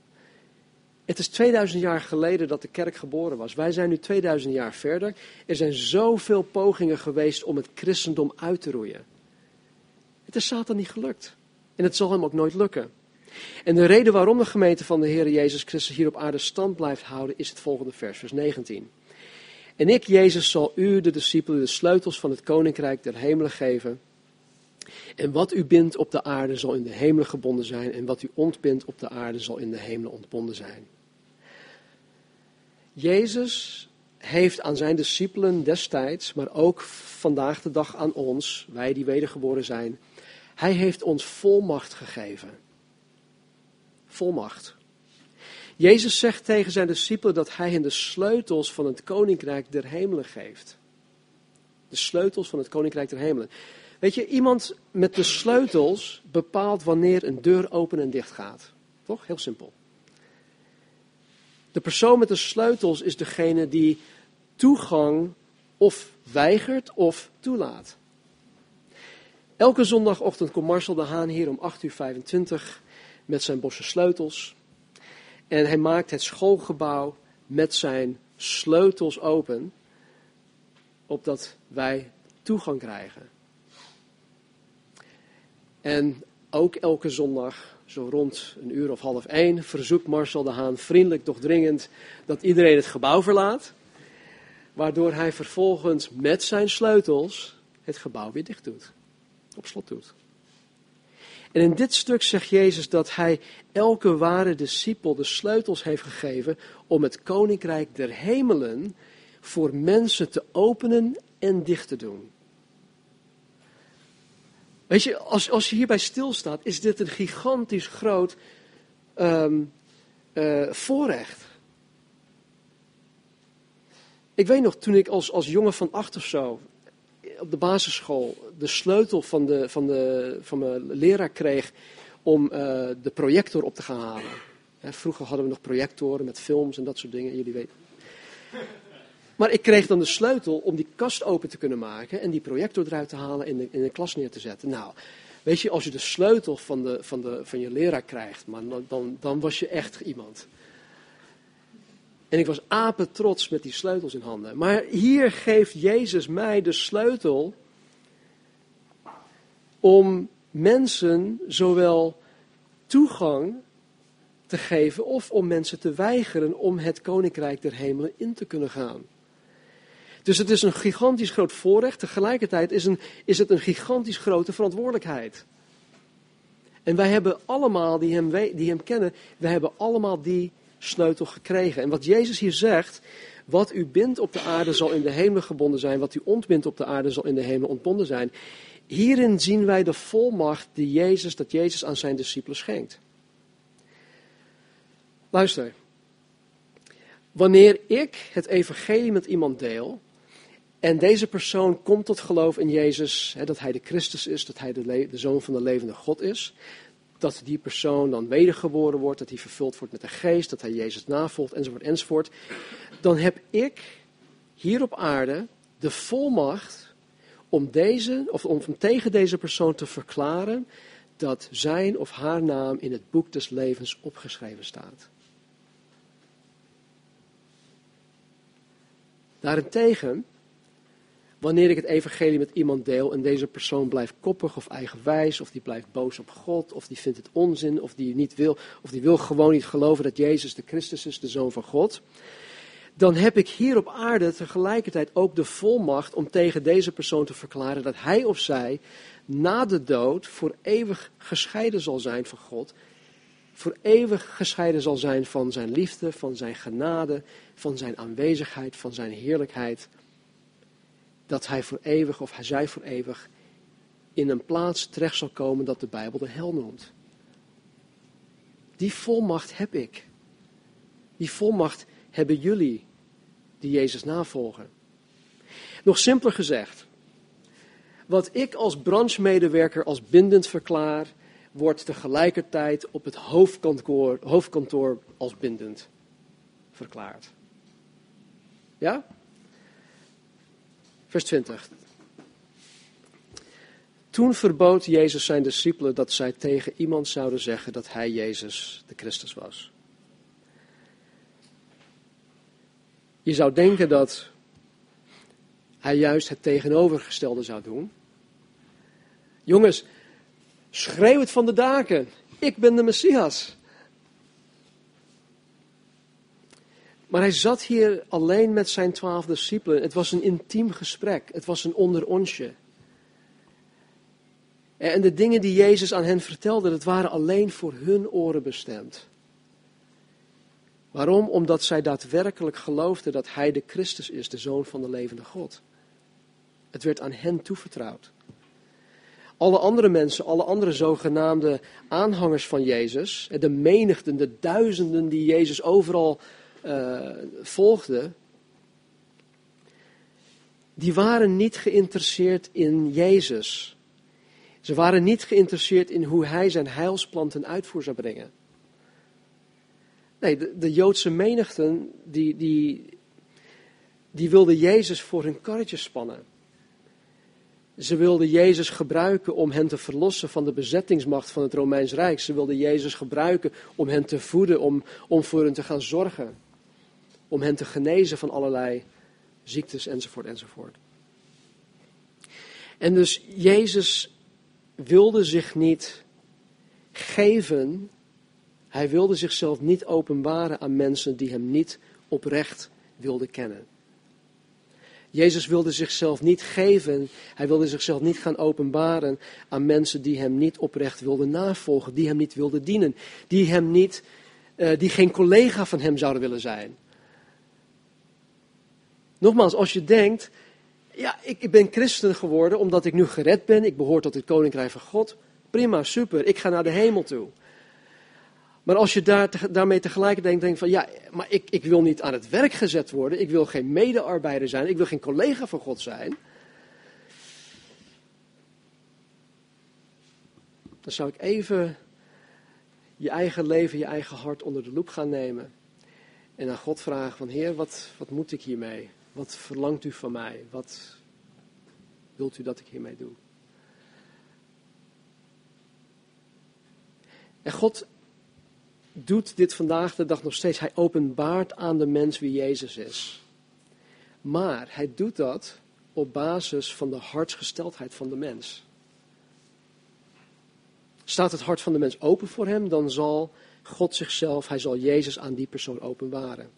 het is 2000 jaar geleden dat de kerk geboren was. Wij zijn nu 2000 jaar verder. Er zijn zoveel pogingen geweest om het christendom uit te roeien. Het is Satan niet gelukt. En het zal hem ook nooit lukken. En de reden waarom de gemeente van de Heer Jezus Christus hier op aarde stand blijft houden is het volgende vers, vers 19. En ik, Jezus, zal u, de discipelen, de sleutels van het koninkrijk der hemelen geven. En wat u bindt op de aarde zal in de hemelen gebonden zijn. En wat u ontbindt op de aarde zal in de hemelen ontbonden zijn. Jezus heeft aan zijn discipelen destijds, maar ook vandaag de dag aan ons, wij die wedergeboren zijn, hij heeft ons volmacht gegeven. Volmacht. Jezus zegt tegen zijn discipelen dat hij hen de sleutels van het koninkrijk der hemelen geeft. De sleutels van het koninkrijk der hemelen. Weet je, iemand met de sleutels bepaalt wanneer een deur open en dicht gaat. Toch? Heel simpel. De persoon met de sleutels is degene die toegang of weigert of toelaat. Elke zondagochtend komt Marcel de Haan hier om 8 uur 25 met zijn bosse sleutels. En hij maakt het schoolgebouw met zijn sleutels open, opdat wij toegang krijgen. En ook elke zondag, zo rond een uur of half één, verzoekt Marcel de Haan vriendelijk, doch dringend, dat iedereen het gebouw verlaat. Waardoor hij vervolgens met zijn sleutels het gebouw weer dicht doet. Op slot doet. En in dit stuk zegt Jezus dat hij elke ware discipel de sleutels heeft gegeven om het koninkrijk der hemelen voor mensen te openen en dicht te doen. Weet je, als, als je hierbij stilstaat, is dit een gigantisch groot um, uh, voorrecht. Ik weet nog, toen ik als, als jongen van acht of zo op de basisschool de sleutel van, de, van, de, van mijn leraar kreeg om uh, de projector op te gaan halen. vroeger hadden we nog projectoren met films en dat soort dingen, jullie weten. Maar ik kreeg dan de sleutel om die kast open te kunnen maken en die projector eruit te halen en in de, in de klas neer te zetten. Nou, weet je, als je de sleutel van, de, van, de, van je leraar krijgt, man, dan, dan was je echt iemand. En ik was apen trots met die sleutels in handen. Maar hier geeft Jezus mij de sleutel om mensen zowel toegang te geven of om mensen te weigeren om het koninkrijk der hemelen in te kunnen gaan. Dus het is een gigantisch groot voorrecht, tegelijkertijd is, een, is het een gigantisch grote verantwoordelijkheid. En wij hebben allemaal, die hem, die hem kennen, wij hebben allemaal die sleutel gekregen. En wat Jezus hier zegt, wat u bindt op de aarde zal in de hemel gebonden zijn, wat u ontbindt op de aarde zal in de hemel ontbonden zijn. Hierin zien wij de volmacht die Jezus, dat Jezus aan zijn discipelen schenkt. Luister. Wanneer ik het evangelie met iemand deel en deze persoon komt tot geloof in Jezus, hè, dat hij de Christus is, dat hij de, de zoon van de levende God is, dat die persoon dan wedergeboren wordt, dat hij vervuld wordt met de geest, dat hij Jezus navolgt, enzovoort, enzovoort, dan heb ik hier op aarde de volmacht om, deze, of om tegen deze persoon te verklaren dat zijn of haar naam in het boek des levens opgeschreven staat. Daarentegen, wanneer ik het evangelie met iemand deel en deze persoon blijft koppig of eigenwijs, of die blijft boos op God, of die vindt het onzin, of die niet wil, of die wil gewoon niet geloven dat Jezus de Christus is, de Zoon van God, dan heb ik hier op aarde tegelijkertijd ook de volmacht om tegen deze persoon te verklaren dat hij of zij na de dood voor eeuwig gescheiden zal zijn van God, voor eeuwig gescheiden zal zijn van zijn liefde, van zijn genade, van zijn aanwezigheid, van zijn heerlijkheid. Dat hij voor eeuwig of zij voor eeuwig in een plaats terecht zal komen dat de Bijbel de hel noemt. Die volmacht heb ik. Die volmacht hebben jullie die Jezus navolgen. Nog simpeler gezegd, wat ik als branchemedewerker als bindend verklaar, wordt tegelijkertijd op het hoofdkantoor, hoofdkantoor als bindend verklaard. Ja? Vers 20. Toen verbood Jezus zijn discipelen dat zij tegen iemand zouden zeggen dat hij Jezus de Christus was. Je zou denken dat hij juist het tegenovergestelde zou doen. Jongens, schreeuw het van de daken. Ik ben de Messias. Maar hij zat hier alleen met zijn twaalf discipelen. Het was een intiem gesprek. Het was een onder onsje. En de dingen die Jezus aan hen vertelde, dat waren alleen voor hun oren bestemd. Waarom? Omdat zij daadwerkelijk geloofden dat hij de Christus is, de Zoon van de levende God. Het werd aan hen toevertrouwd. Alle andere mensen, alle andere zogenaamde aanhangers van Jezus, de menigten, de duizenden die Jezus overal volgden, die waren niet geïnteresseerd in Jezus. Ze waren niet geïnteresseerd in hoe hij zijn heilsplan ten uitvoer zou brengen. Nee, de, de Joodse menigten, die, die, die wilden Jezus voor hun karretje spannen. Ze wilden Jezus gebruiken om hen te verlossen van de bezettingsmacht van het Romeins Rijk. Ze wilden Jezus gebruiken om hen te voeden, om, om voor hen te gaan zorgen. Om hen te genezen van allerlei ziektes enzovoort enzovoort. En dus Jezus wilde zich niet geven hij wilde zichzelf niet openbaren aan mensen die hem niet oprecht wilden kennen. Jezus wilde zichzelf niet geven, hij wilde zichzelf niet gaan openbaren aan mensen die hem niet oprecht wilden navolgen, die hem niet wilden dienen, die, hem niet, uh, die geen collega van hem zouden willen zijn. Nogmaals, als je denkt, ja, ik, ben christen geworden omdat ik nu gered ben, ik behoor tot het koninkrijk van God, prima, super, ik ga naar de hemel toe. Maar als je daar, daarmee tegelijkertijd denkt van ja, maar ik, ik wil niet aan het werk gezet worden, ik wil geen medearbeider zijn, ik wil geen collega van God zijn. Dan zou ik even je eigen leven, je eigen hart onder de loep gaan nemen. En aan God vragen van Heer, wat, wat moet ik hiermee? Wat verlangt u van mij? Wat wilt u dat ik hiermee doe? En God doet dit vandaag de dag nog steeds. Hij openbaart aan de mens wie Jezus is. Maar hij doet dat op basis van de hartsgesteldheid van de mens. Staat het hart van de mens open voor hem, dan zal God zichzelf, hij zal Jezus aan die persoon openbaren.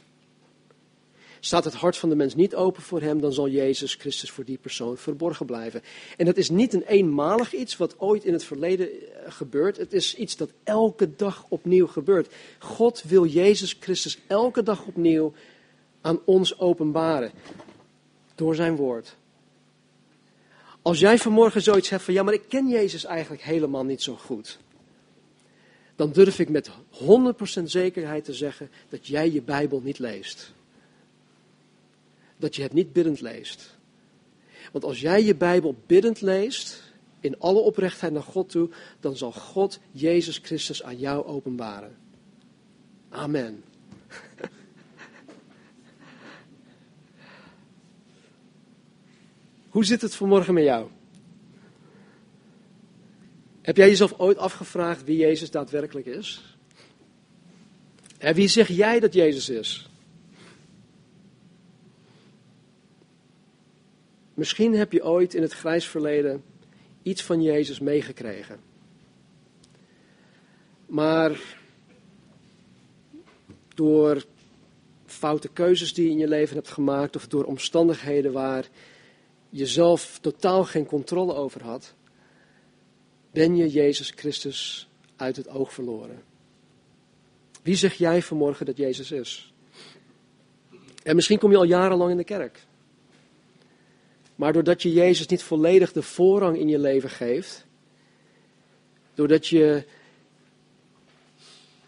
Staat het hart van de mens niet open voor hem, dan zal Jezus Christus voor die persoon verborgen blijven. En dat is niet een eenmalig iets wat ooit in het verleden eh, gebeurt. Het is iets dat elke dag opnieuw gebeurt. God wil Jezus Christus elke dag opnieuw aan ons openbaren. Door zijn woord. Als jij vanmorgen zoiets hebt van, ja, maar ik ken Jezus eigenlijk helemaal niet zo goed. Dan durf ik met 100% zekerheid te zeggen dat jij je Bijbel niet leest. Dat je het niet biddend leest. Want als jij je Bijbel biddend leest, in alle oprechtheid naar God toe, dan zal God Jezus Christus aan jou openbaren. Amen. Hoe zit het vanmorgen met jou? Heb jij jezelf ooit afgevraagd wie Jezus daadwerkelijk is? En wie zeg jij dat Jezus is? Misschien heb je ooit in het grijs verleden iets van Jezus meegekregen. Maar door foute keuzes die je in je leven hebt gemaakt of door omstandigheden waar je zelf totaal geen controle over had, ben je Jezus Christus uit het oog verloren. Wie zeg jij vanmorgen dat Jezus is? En misschien kom je al jarenlang in de kerk. Maar doordat je Jezus niet volledig de voorrang in je leven geeft, doordat je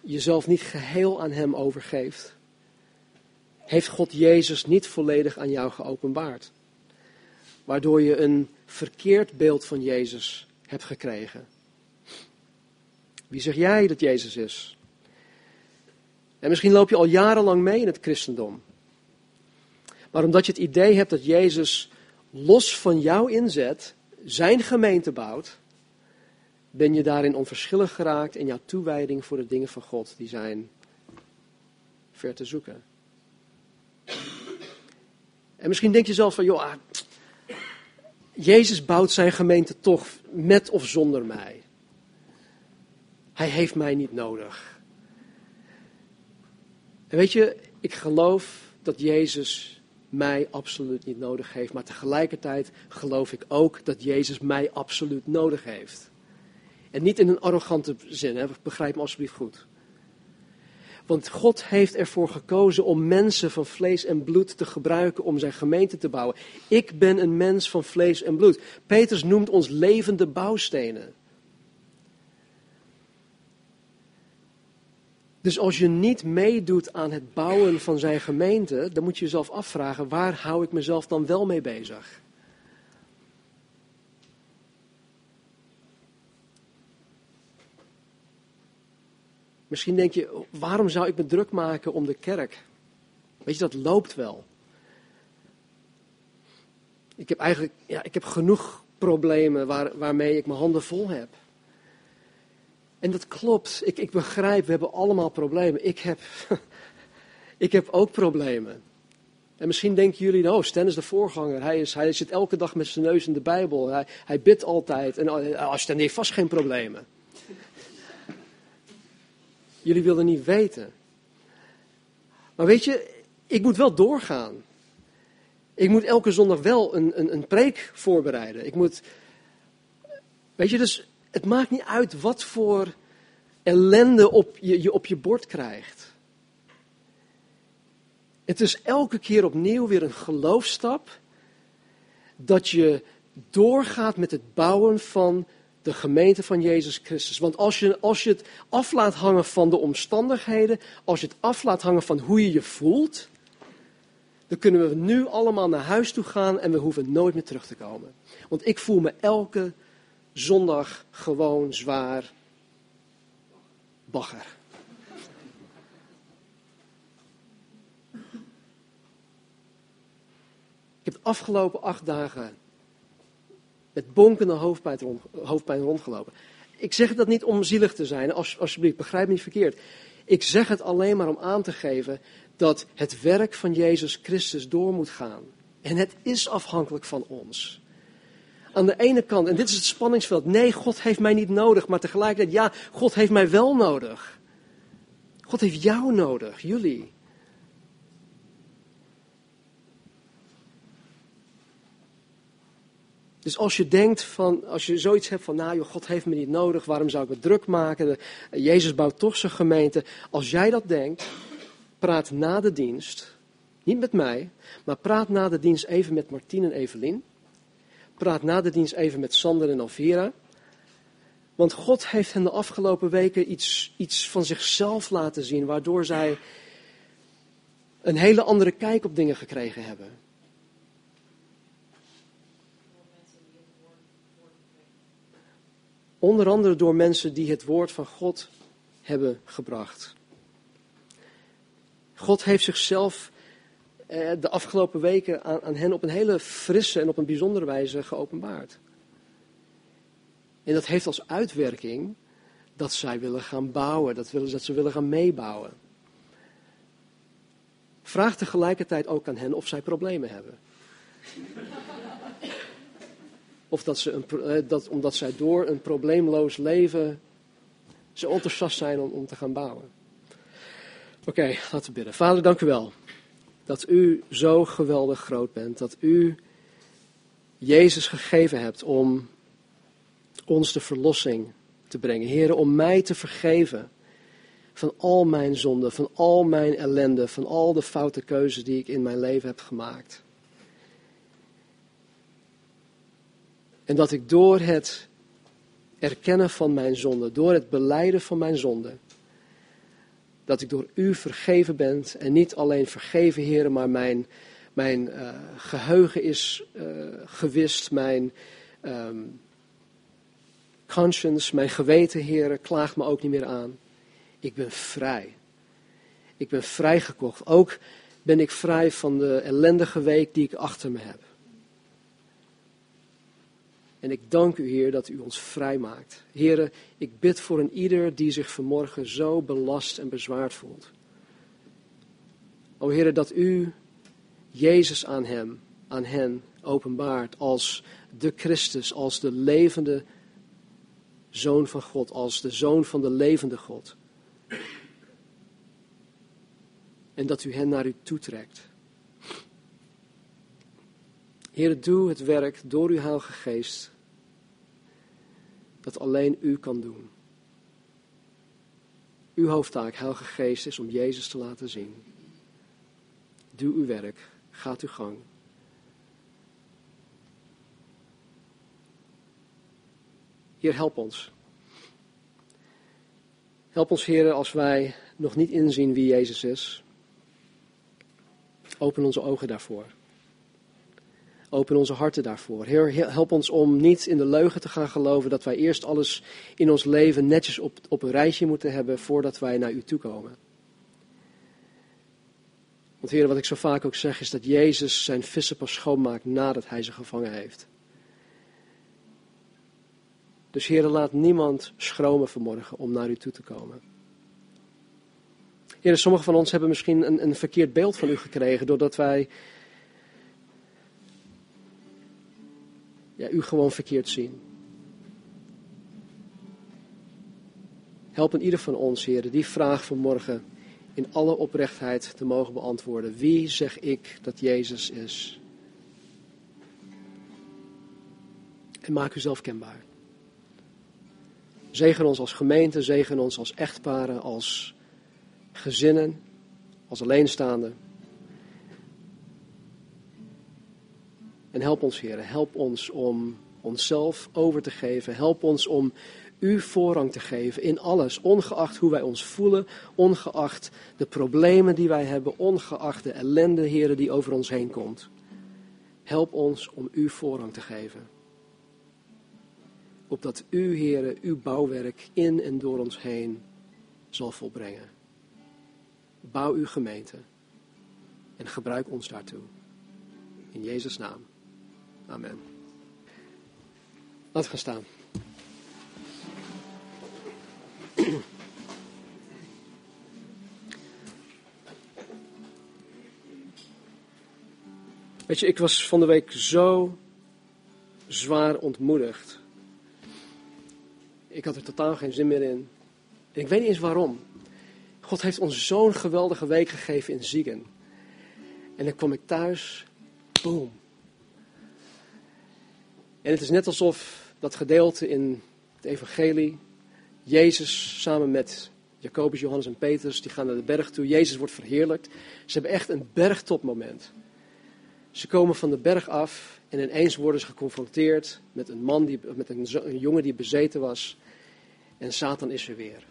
jezelf niet geheel aan Hem overgeeft, heeft God Jezus niet volledig aan jou geopenbaard. Waardoor je een verkeerd beeld van Jezus hebt gekregen. Wie zeg jij dat Jezus is? En misschien loop je al jarenlang mee in het christendom. Maar omdat je het idee hebt dat Jezus los van jouw inzet zijn gemeente bouwt, ben je daarin onverschillig geraakt in jouw toewijding voor de dingen van God, die zijn ver te zoeken. En misschien denk je zelf van, joh, ah, Jezus bouwt zijn gemeente toch met of zonder mij. Hij heeft mij niet nodig. En weet je, ik geloof dat Jezus mij absoluut niet nodig heeft. Maar tegelijkertijd geloof ik ook dat Jezus mij absoluut nodig heeft. En niet in een arrogante zin, hè? begrijp me alsjeblieft goed. Want God heeft ervoor gekozen om mensen van vlees en bloed te gebruiken om zijn gemeente te bouwen. Ik ben een mens van vlees en bloed. Petrus noemt ons levende bouwstenen. Dus als je niet meedoet aan het bouwen van zijn gemeente, dan moet je jezelf afvragen, waar hou ik mezelf dan wel mee bezig? Misschien denk je, waarom zou ik me druk maken om de kerk? Weet je, dat loopt wel. Ik heb eigenlijk ja, ik heb genoeg problemen waar, waarmee ik mijn handen vol heb. En dat klopt. Ik, ik begrijp, we hebben allemaal problemen. Ik heb, ik heb ook problemen. En misschien denken jullie, oh, Stan is de voorganger. Hij, is, hij zit elke dag met zijn neus in de Bijbel. Hij, hij bidt altijd. En oh, als Stan heeft vast geen problemen. Jullie willen niet weten. Maar weet je, ik moet wel doorgaan. Ik moet elke zondag wel een, een, een preek voorbereiden. Ik moet. Weet je, dus het maakt niet uit wat voor ellende op je, je op je bord krijgt. Het is elke keer opnieuw weer een geloofstap dat je doorgaat met het bouwen van de gemeente van Jezus Christus. Want als je, als je het af laat hangen van de omstandigheden, als je het af laat hangen van hoe je je voelt, dan kunnen we nu allemaal naar huis toe gaan en we hoeven nooit meer terug te komen. Want ik voel me elke zondag gewoon zwaar bagger. Ik heb de afgelopen acht dagen met bonkende hoofdpijn, rond, hoofdpijn rondgelopen. Ik zeg dat niet om zielig te zijn, als, alsjeblieft, begrijp me niet verkeerd. Ik zeg het alleen maar om aan te geven dat het werk van Jezus Christus door moet gaan. En het is afhankelijk van ons aan de ene kant, en dit is het spanningsveld, nee, God heeft mij niet nodig, maar tegelijkertijd, ja, God heeft mij wel nodig. God heeft jou nodig, jullie. Dus als je denkt van, als je zoiets hebt van, nou joh, God heeft me niet nodig, waarom zou ik me druk maken? Jezus bouwt toch zijn gemeente. Als jij dat denkt, praat na de dienst, niet met mij, maar praat na de dienst even met Martien en Evelien. Praat na de dienst even met Sander en Alvira. Want God heeft hen de afgelopen weken iets, iets van zichzelf laten zien, waardoor zij een hele andere kijk op dingen gekregen hebben. Onder andere door mensen die het woord van God hebben gebracht. God heeft zichzelf de afgelopen weken aan, aan hen op een hele frisse en op een bijzondere wijze geopenbaard. En dat heeft als uitwerking dat zij willen gaan bouwen, dat, willen, dat ze willen gaan meebouwen. Vraag tegelijkertijd ook aan hen of zij problemen hebben. Of dat ze een, eh, dat, omdat zij door een probleemloos leven zo enthousiast zijn om, om te gaan bouwen. Oké, laten we bidden. Vader, dank u wel dat u zo geweldig groot bent. Dat u Jezus gegeven hebt om ons de verlossing te brengen. Heren, om mij te vergeven van al mijn zonden, van al mijn ellende, van al de foute keuzes die ik in mijn leven heb gemaakt. En dat ik door het erkennen van mijn zonde, door het beleiden van mijn zonde, dat ik door u vergeven ben en niet alleen vergeven, heren, maar mijn, mijn uh, geheugen is uh, gewist, mijn um, conscience, mijn geweten, heren, klaagt me ook niet meer aan. Ik ben vrij. Ik ben vrijgekocht. Ook ben ik vrij van de ellendige week die ik achter me heb. En ik dank u, Heer, dat u ons vrij maakt. Heren, ik bid voor een ieder die zich vanmorgen zo belast en bezwaard voelt. O Heer, dat u Jezus aan hem, aan hen openbaart als de Christus, als de levende Zoon van God, als de Zoon van de levende God. En dat u hen naar u toetrekt. Heer, doe het werk door uw Heilige Geest dat alleen u kan doen. Uw hoofdtaak, Heilige Geest, is om Jezus te laten zien. Doe uw werk, gaat uw gang. Heer, help ons. Help ons, Heer, als wij nog niet inzien wie Jezus is. Open onze ogen daarvoor. Open onze harten daarvoor. Heer, help ons om niet in de leugen te gaan geloven dat wij eerst alles in ons leven netjes op, op een rijtje moeten hebben voordat wij naar u toe komen. Want Heer, wat ik zo vaak ook zeg is dat Jezus zijn vissen pas schoonmaakt nadat hij ze gevangen heeft. Dus Heer, laat niemand schromen vanmorgen om naar u toe te komen. Heer, sommigen van ons hebben misschien een, een verkeerd beeld van u gekregen doordat wij ja, u gewoon verkeerd zien. Help in ieder van ons, heren, die vraag vanmorgen in alle oprechtheid te mogen beantwoorden. Wie zeg ik dat Jezus is? En maak uzelf kenbaar. Zegen ons als gemeente, zegen ons als echtparen, als gezinnen, als alleenstaanden. En help ons, Heer, help ons om onszelf over te geven. Help ons om u voorrang te geven in alles, ongeacht hoe wij ons voelen, ongeacht de problemen die wij hebben, ongeacht de ellende, Heer, die over ons heen komt. Help ons om u voorrang te geven. Opdat u, Heer, uw bouwwerk in en door ons heen zal volbrengen. Bouw uw gemeente en gebruik ons daartoe. In Jezus' naam. Amen. Laten gaan staan. Weet je, ik was van de week zo zwaar ontmoedigd. Ik had er totaal geen zin meer in. En ik weet niet eens waarom. God heeft ons zo'n geweldige week gegeven in Ziegen. En dan kwam ik thuis, boom, En het is net alsof dat gedeelte in het evangelie, Jezus samen met Jacobus, Johannes en Petrus, die gaan naar de berg toe. Jezus wordt verheerlijkt. Ze hebben echt een bergtopmoment. Ze komen van de berg af en ineens worden ze geconfronteerd met een man, die, met een, een jongen die bezeten was. En Satan is er weer.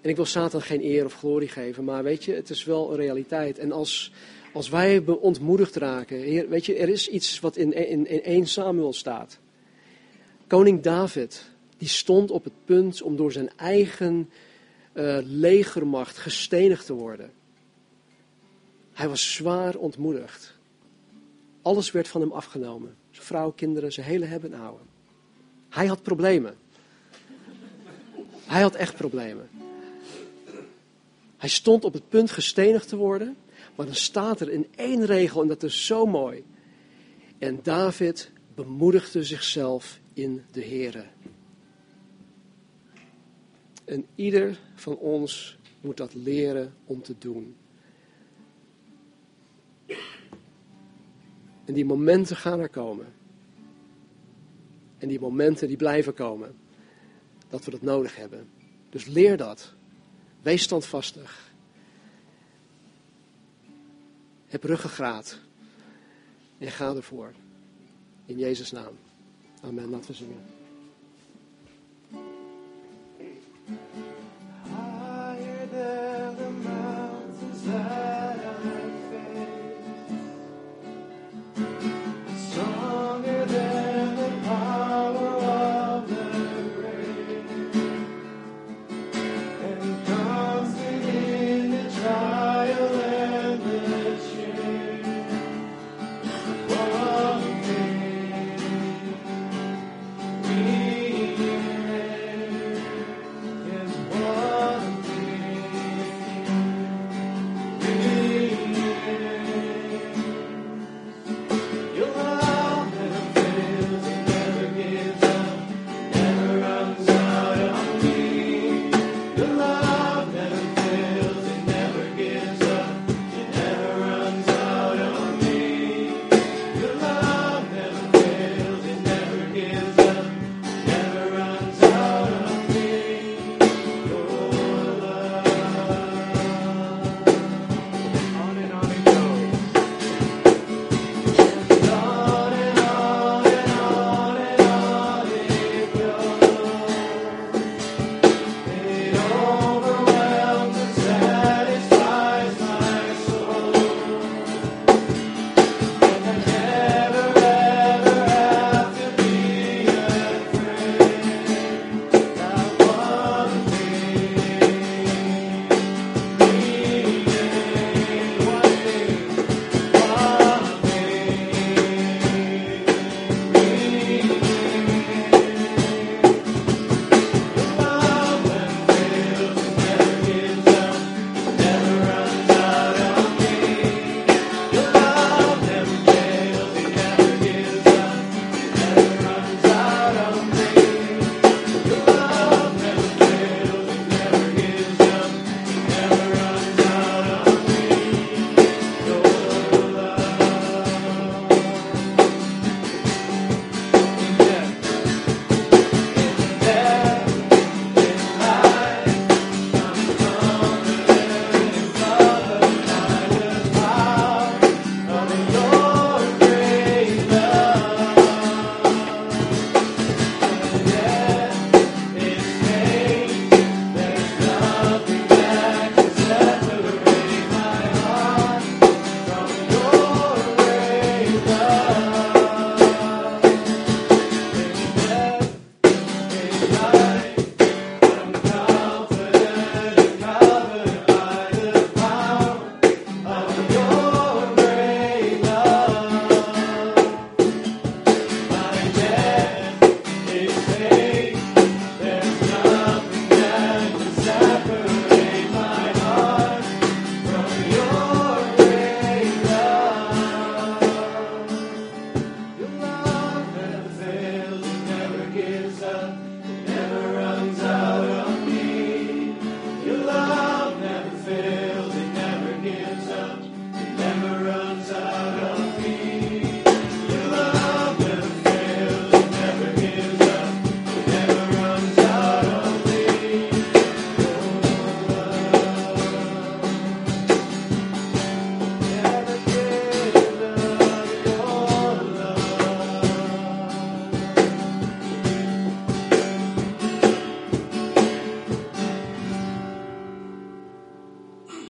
En ik wil Satan geen eer of glorie geven, maar weet je, het is wel een realiteit. En als, als wij ontmoedigd raken, weet je, er is iets wat in, in, in 1 Samuel staat. Koning David, die stond op het punt om door zijn eigen uh, legermacht gestenigd te worden. Hij was zwaar ontmoedigd. Alles werd van hem afgenomen. Zijn vrouw, kinderen, zijn hele hebben en houden. Hij had problemen. Hij had echt problemen. Hij stond op het punt gestenigd te worden. Maar dan staat er in één regel, en dat is zo mooi. En David bemoedigde zichzelf in de Here. En ieder van ons moet dat leren om te doen. En die momenten gaan er komen. En die momenten die blijven komen. Dat we dat nodig hebben. Dus leer dat. Wees standvastig. Heb ruggengraat. En ga ervoor. In Jezus' naam. Amen. Laten we zingen.